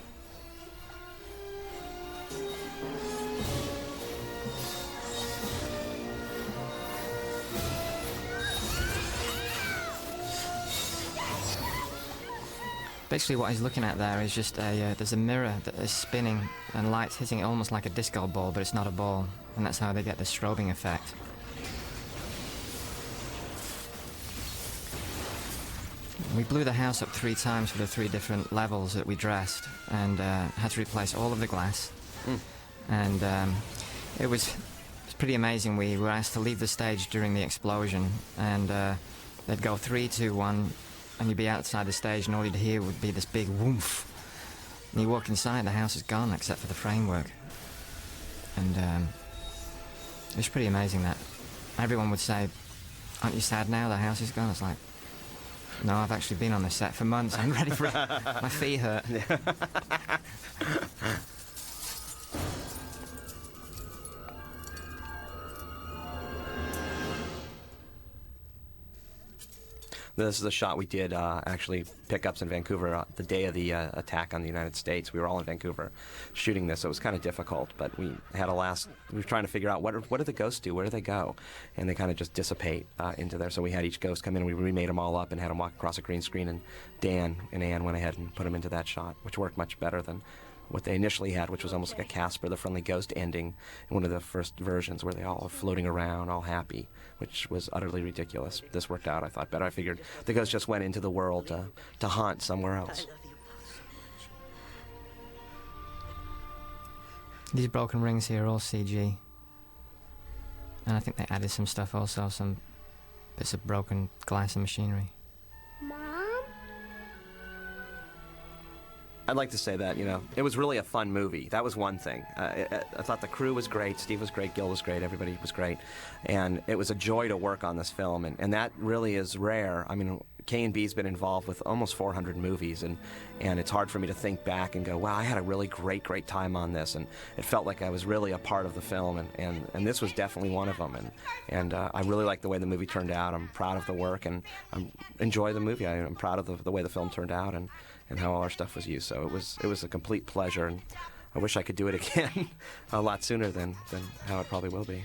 Basically, what he's looking at there is just a uh, there's a mirror that is spinning and lights hitting it almost like a disco ball, but it's not a ball, and that's how they get the strobing effect. We blew the house up three times for the three different levels that we dressed, and uh, had to replace all of the glass. And um, it was it was pretty amazing. We were asked to leave the stage during the explosion, and uh, they'd go three, two, one, and you'd be outside the stage, and all you'd hear would be this big woof. And you walk inside, the house is gone except for the framework. And um, it was pretty amazing that everyone would say, "Aren't you sad now? The house is gone." It's like, no, I've actually been on the set for months. I'm ready for it. My feet hurt. This is a shot we did uh, actually pickups in Vancouver uh, the day of the uh, attack on the United States. We were all in Vancouver shooting this. So it was kind of difficult, but we had a last. We were trying to figure out what what do the ghosts do? Where do they go? And they kind of just dissipate uh, into there. So we had each ghost come in and we remade them all up and had them walk across a green screen. And Dan and Ann went ahead and put them into that shot, which worked much better than what they initially had, which was almost like a Casper the Friendly Ghost ending in one of the first versions where they all are floating around, all happy, which was utterly ridiculous. This worked out, I thought, better. I figured the ghost just went into the world to, to haunt somewhere else. These broken rings here are all CG. And I think they added some stuff also, some bits of broken glass and machinery. I'd like to say that, you know, it was really a fun movie. That was one thing. Uh, I, I thought the crew was great, Steve was great, Gil was great, everybody was great. And it was a joy to work on this film, and, and that really is rare. I mean, KNB's been involved with almost 400 movies, and, and it's hard for me to think back and go, wow, I had a really great, great time on this, and it felt like I was really a part of the film, and, and, and this was definitely one of them. And, and uh, I really like the way the movie turned out. I'm proud of the work, and I enjoy the movie. I, I'm proud of the, the way the film turned out, and, and how all our stuff was used. So it was, it was a complete pleasure, and I wish I could do it again a lot sooner than, than how it probably will be.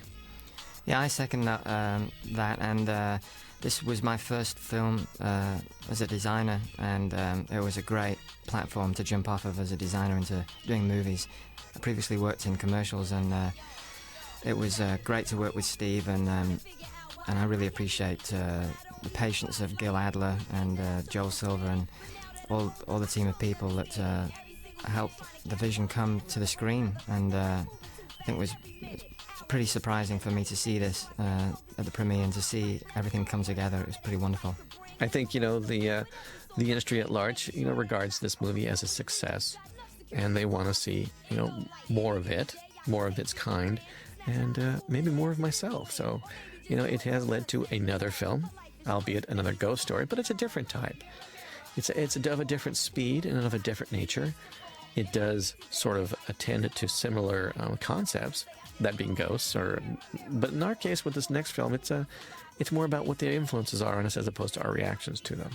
Yeah, I second that, um, that and uh, this was my first film uh, as a designer, and um, it was a great platform to jump off of as a designer into doing movies. I previously worked in commercials, and uh, it was uh, great to work with Steve, and um, and I really appreciate uh, the patience of Gil Adler and uh, Joel Silver and all all the team of people that uh, helped the vision come to the screen, and uh, I think it was pretty surprising for me to see this uh, at the premiere and to see everything come together. It was pretty wonderful. I think you know the uh, the industry at large, you know, regards this movie as a success, and they want to see you know more of it, more of its kind, and uh, maybe more of myself. So, you know, it has led to another film, albeit another ghost story, but it's a different type. It's it's of a different speed and of a different nature. It does sort of attend to similar um, concepts, that being ghosts, or but in our case with this next film, it's a it's more about what their influences are on us as opposed to our reactions to them.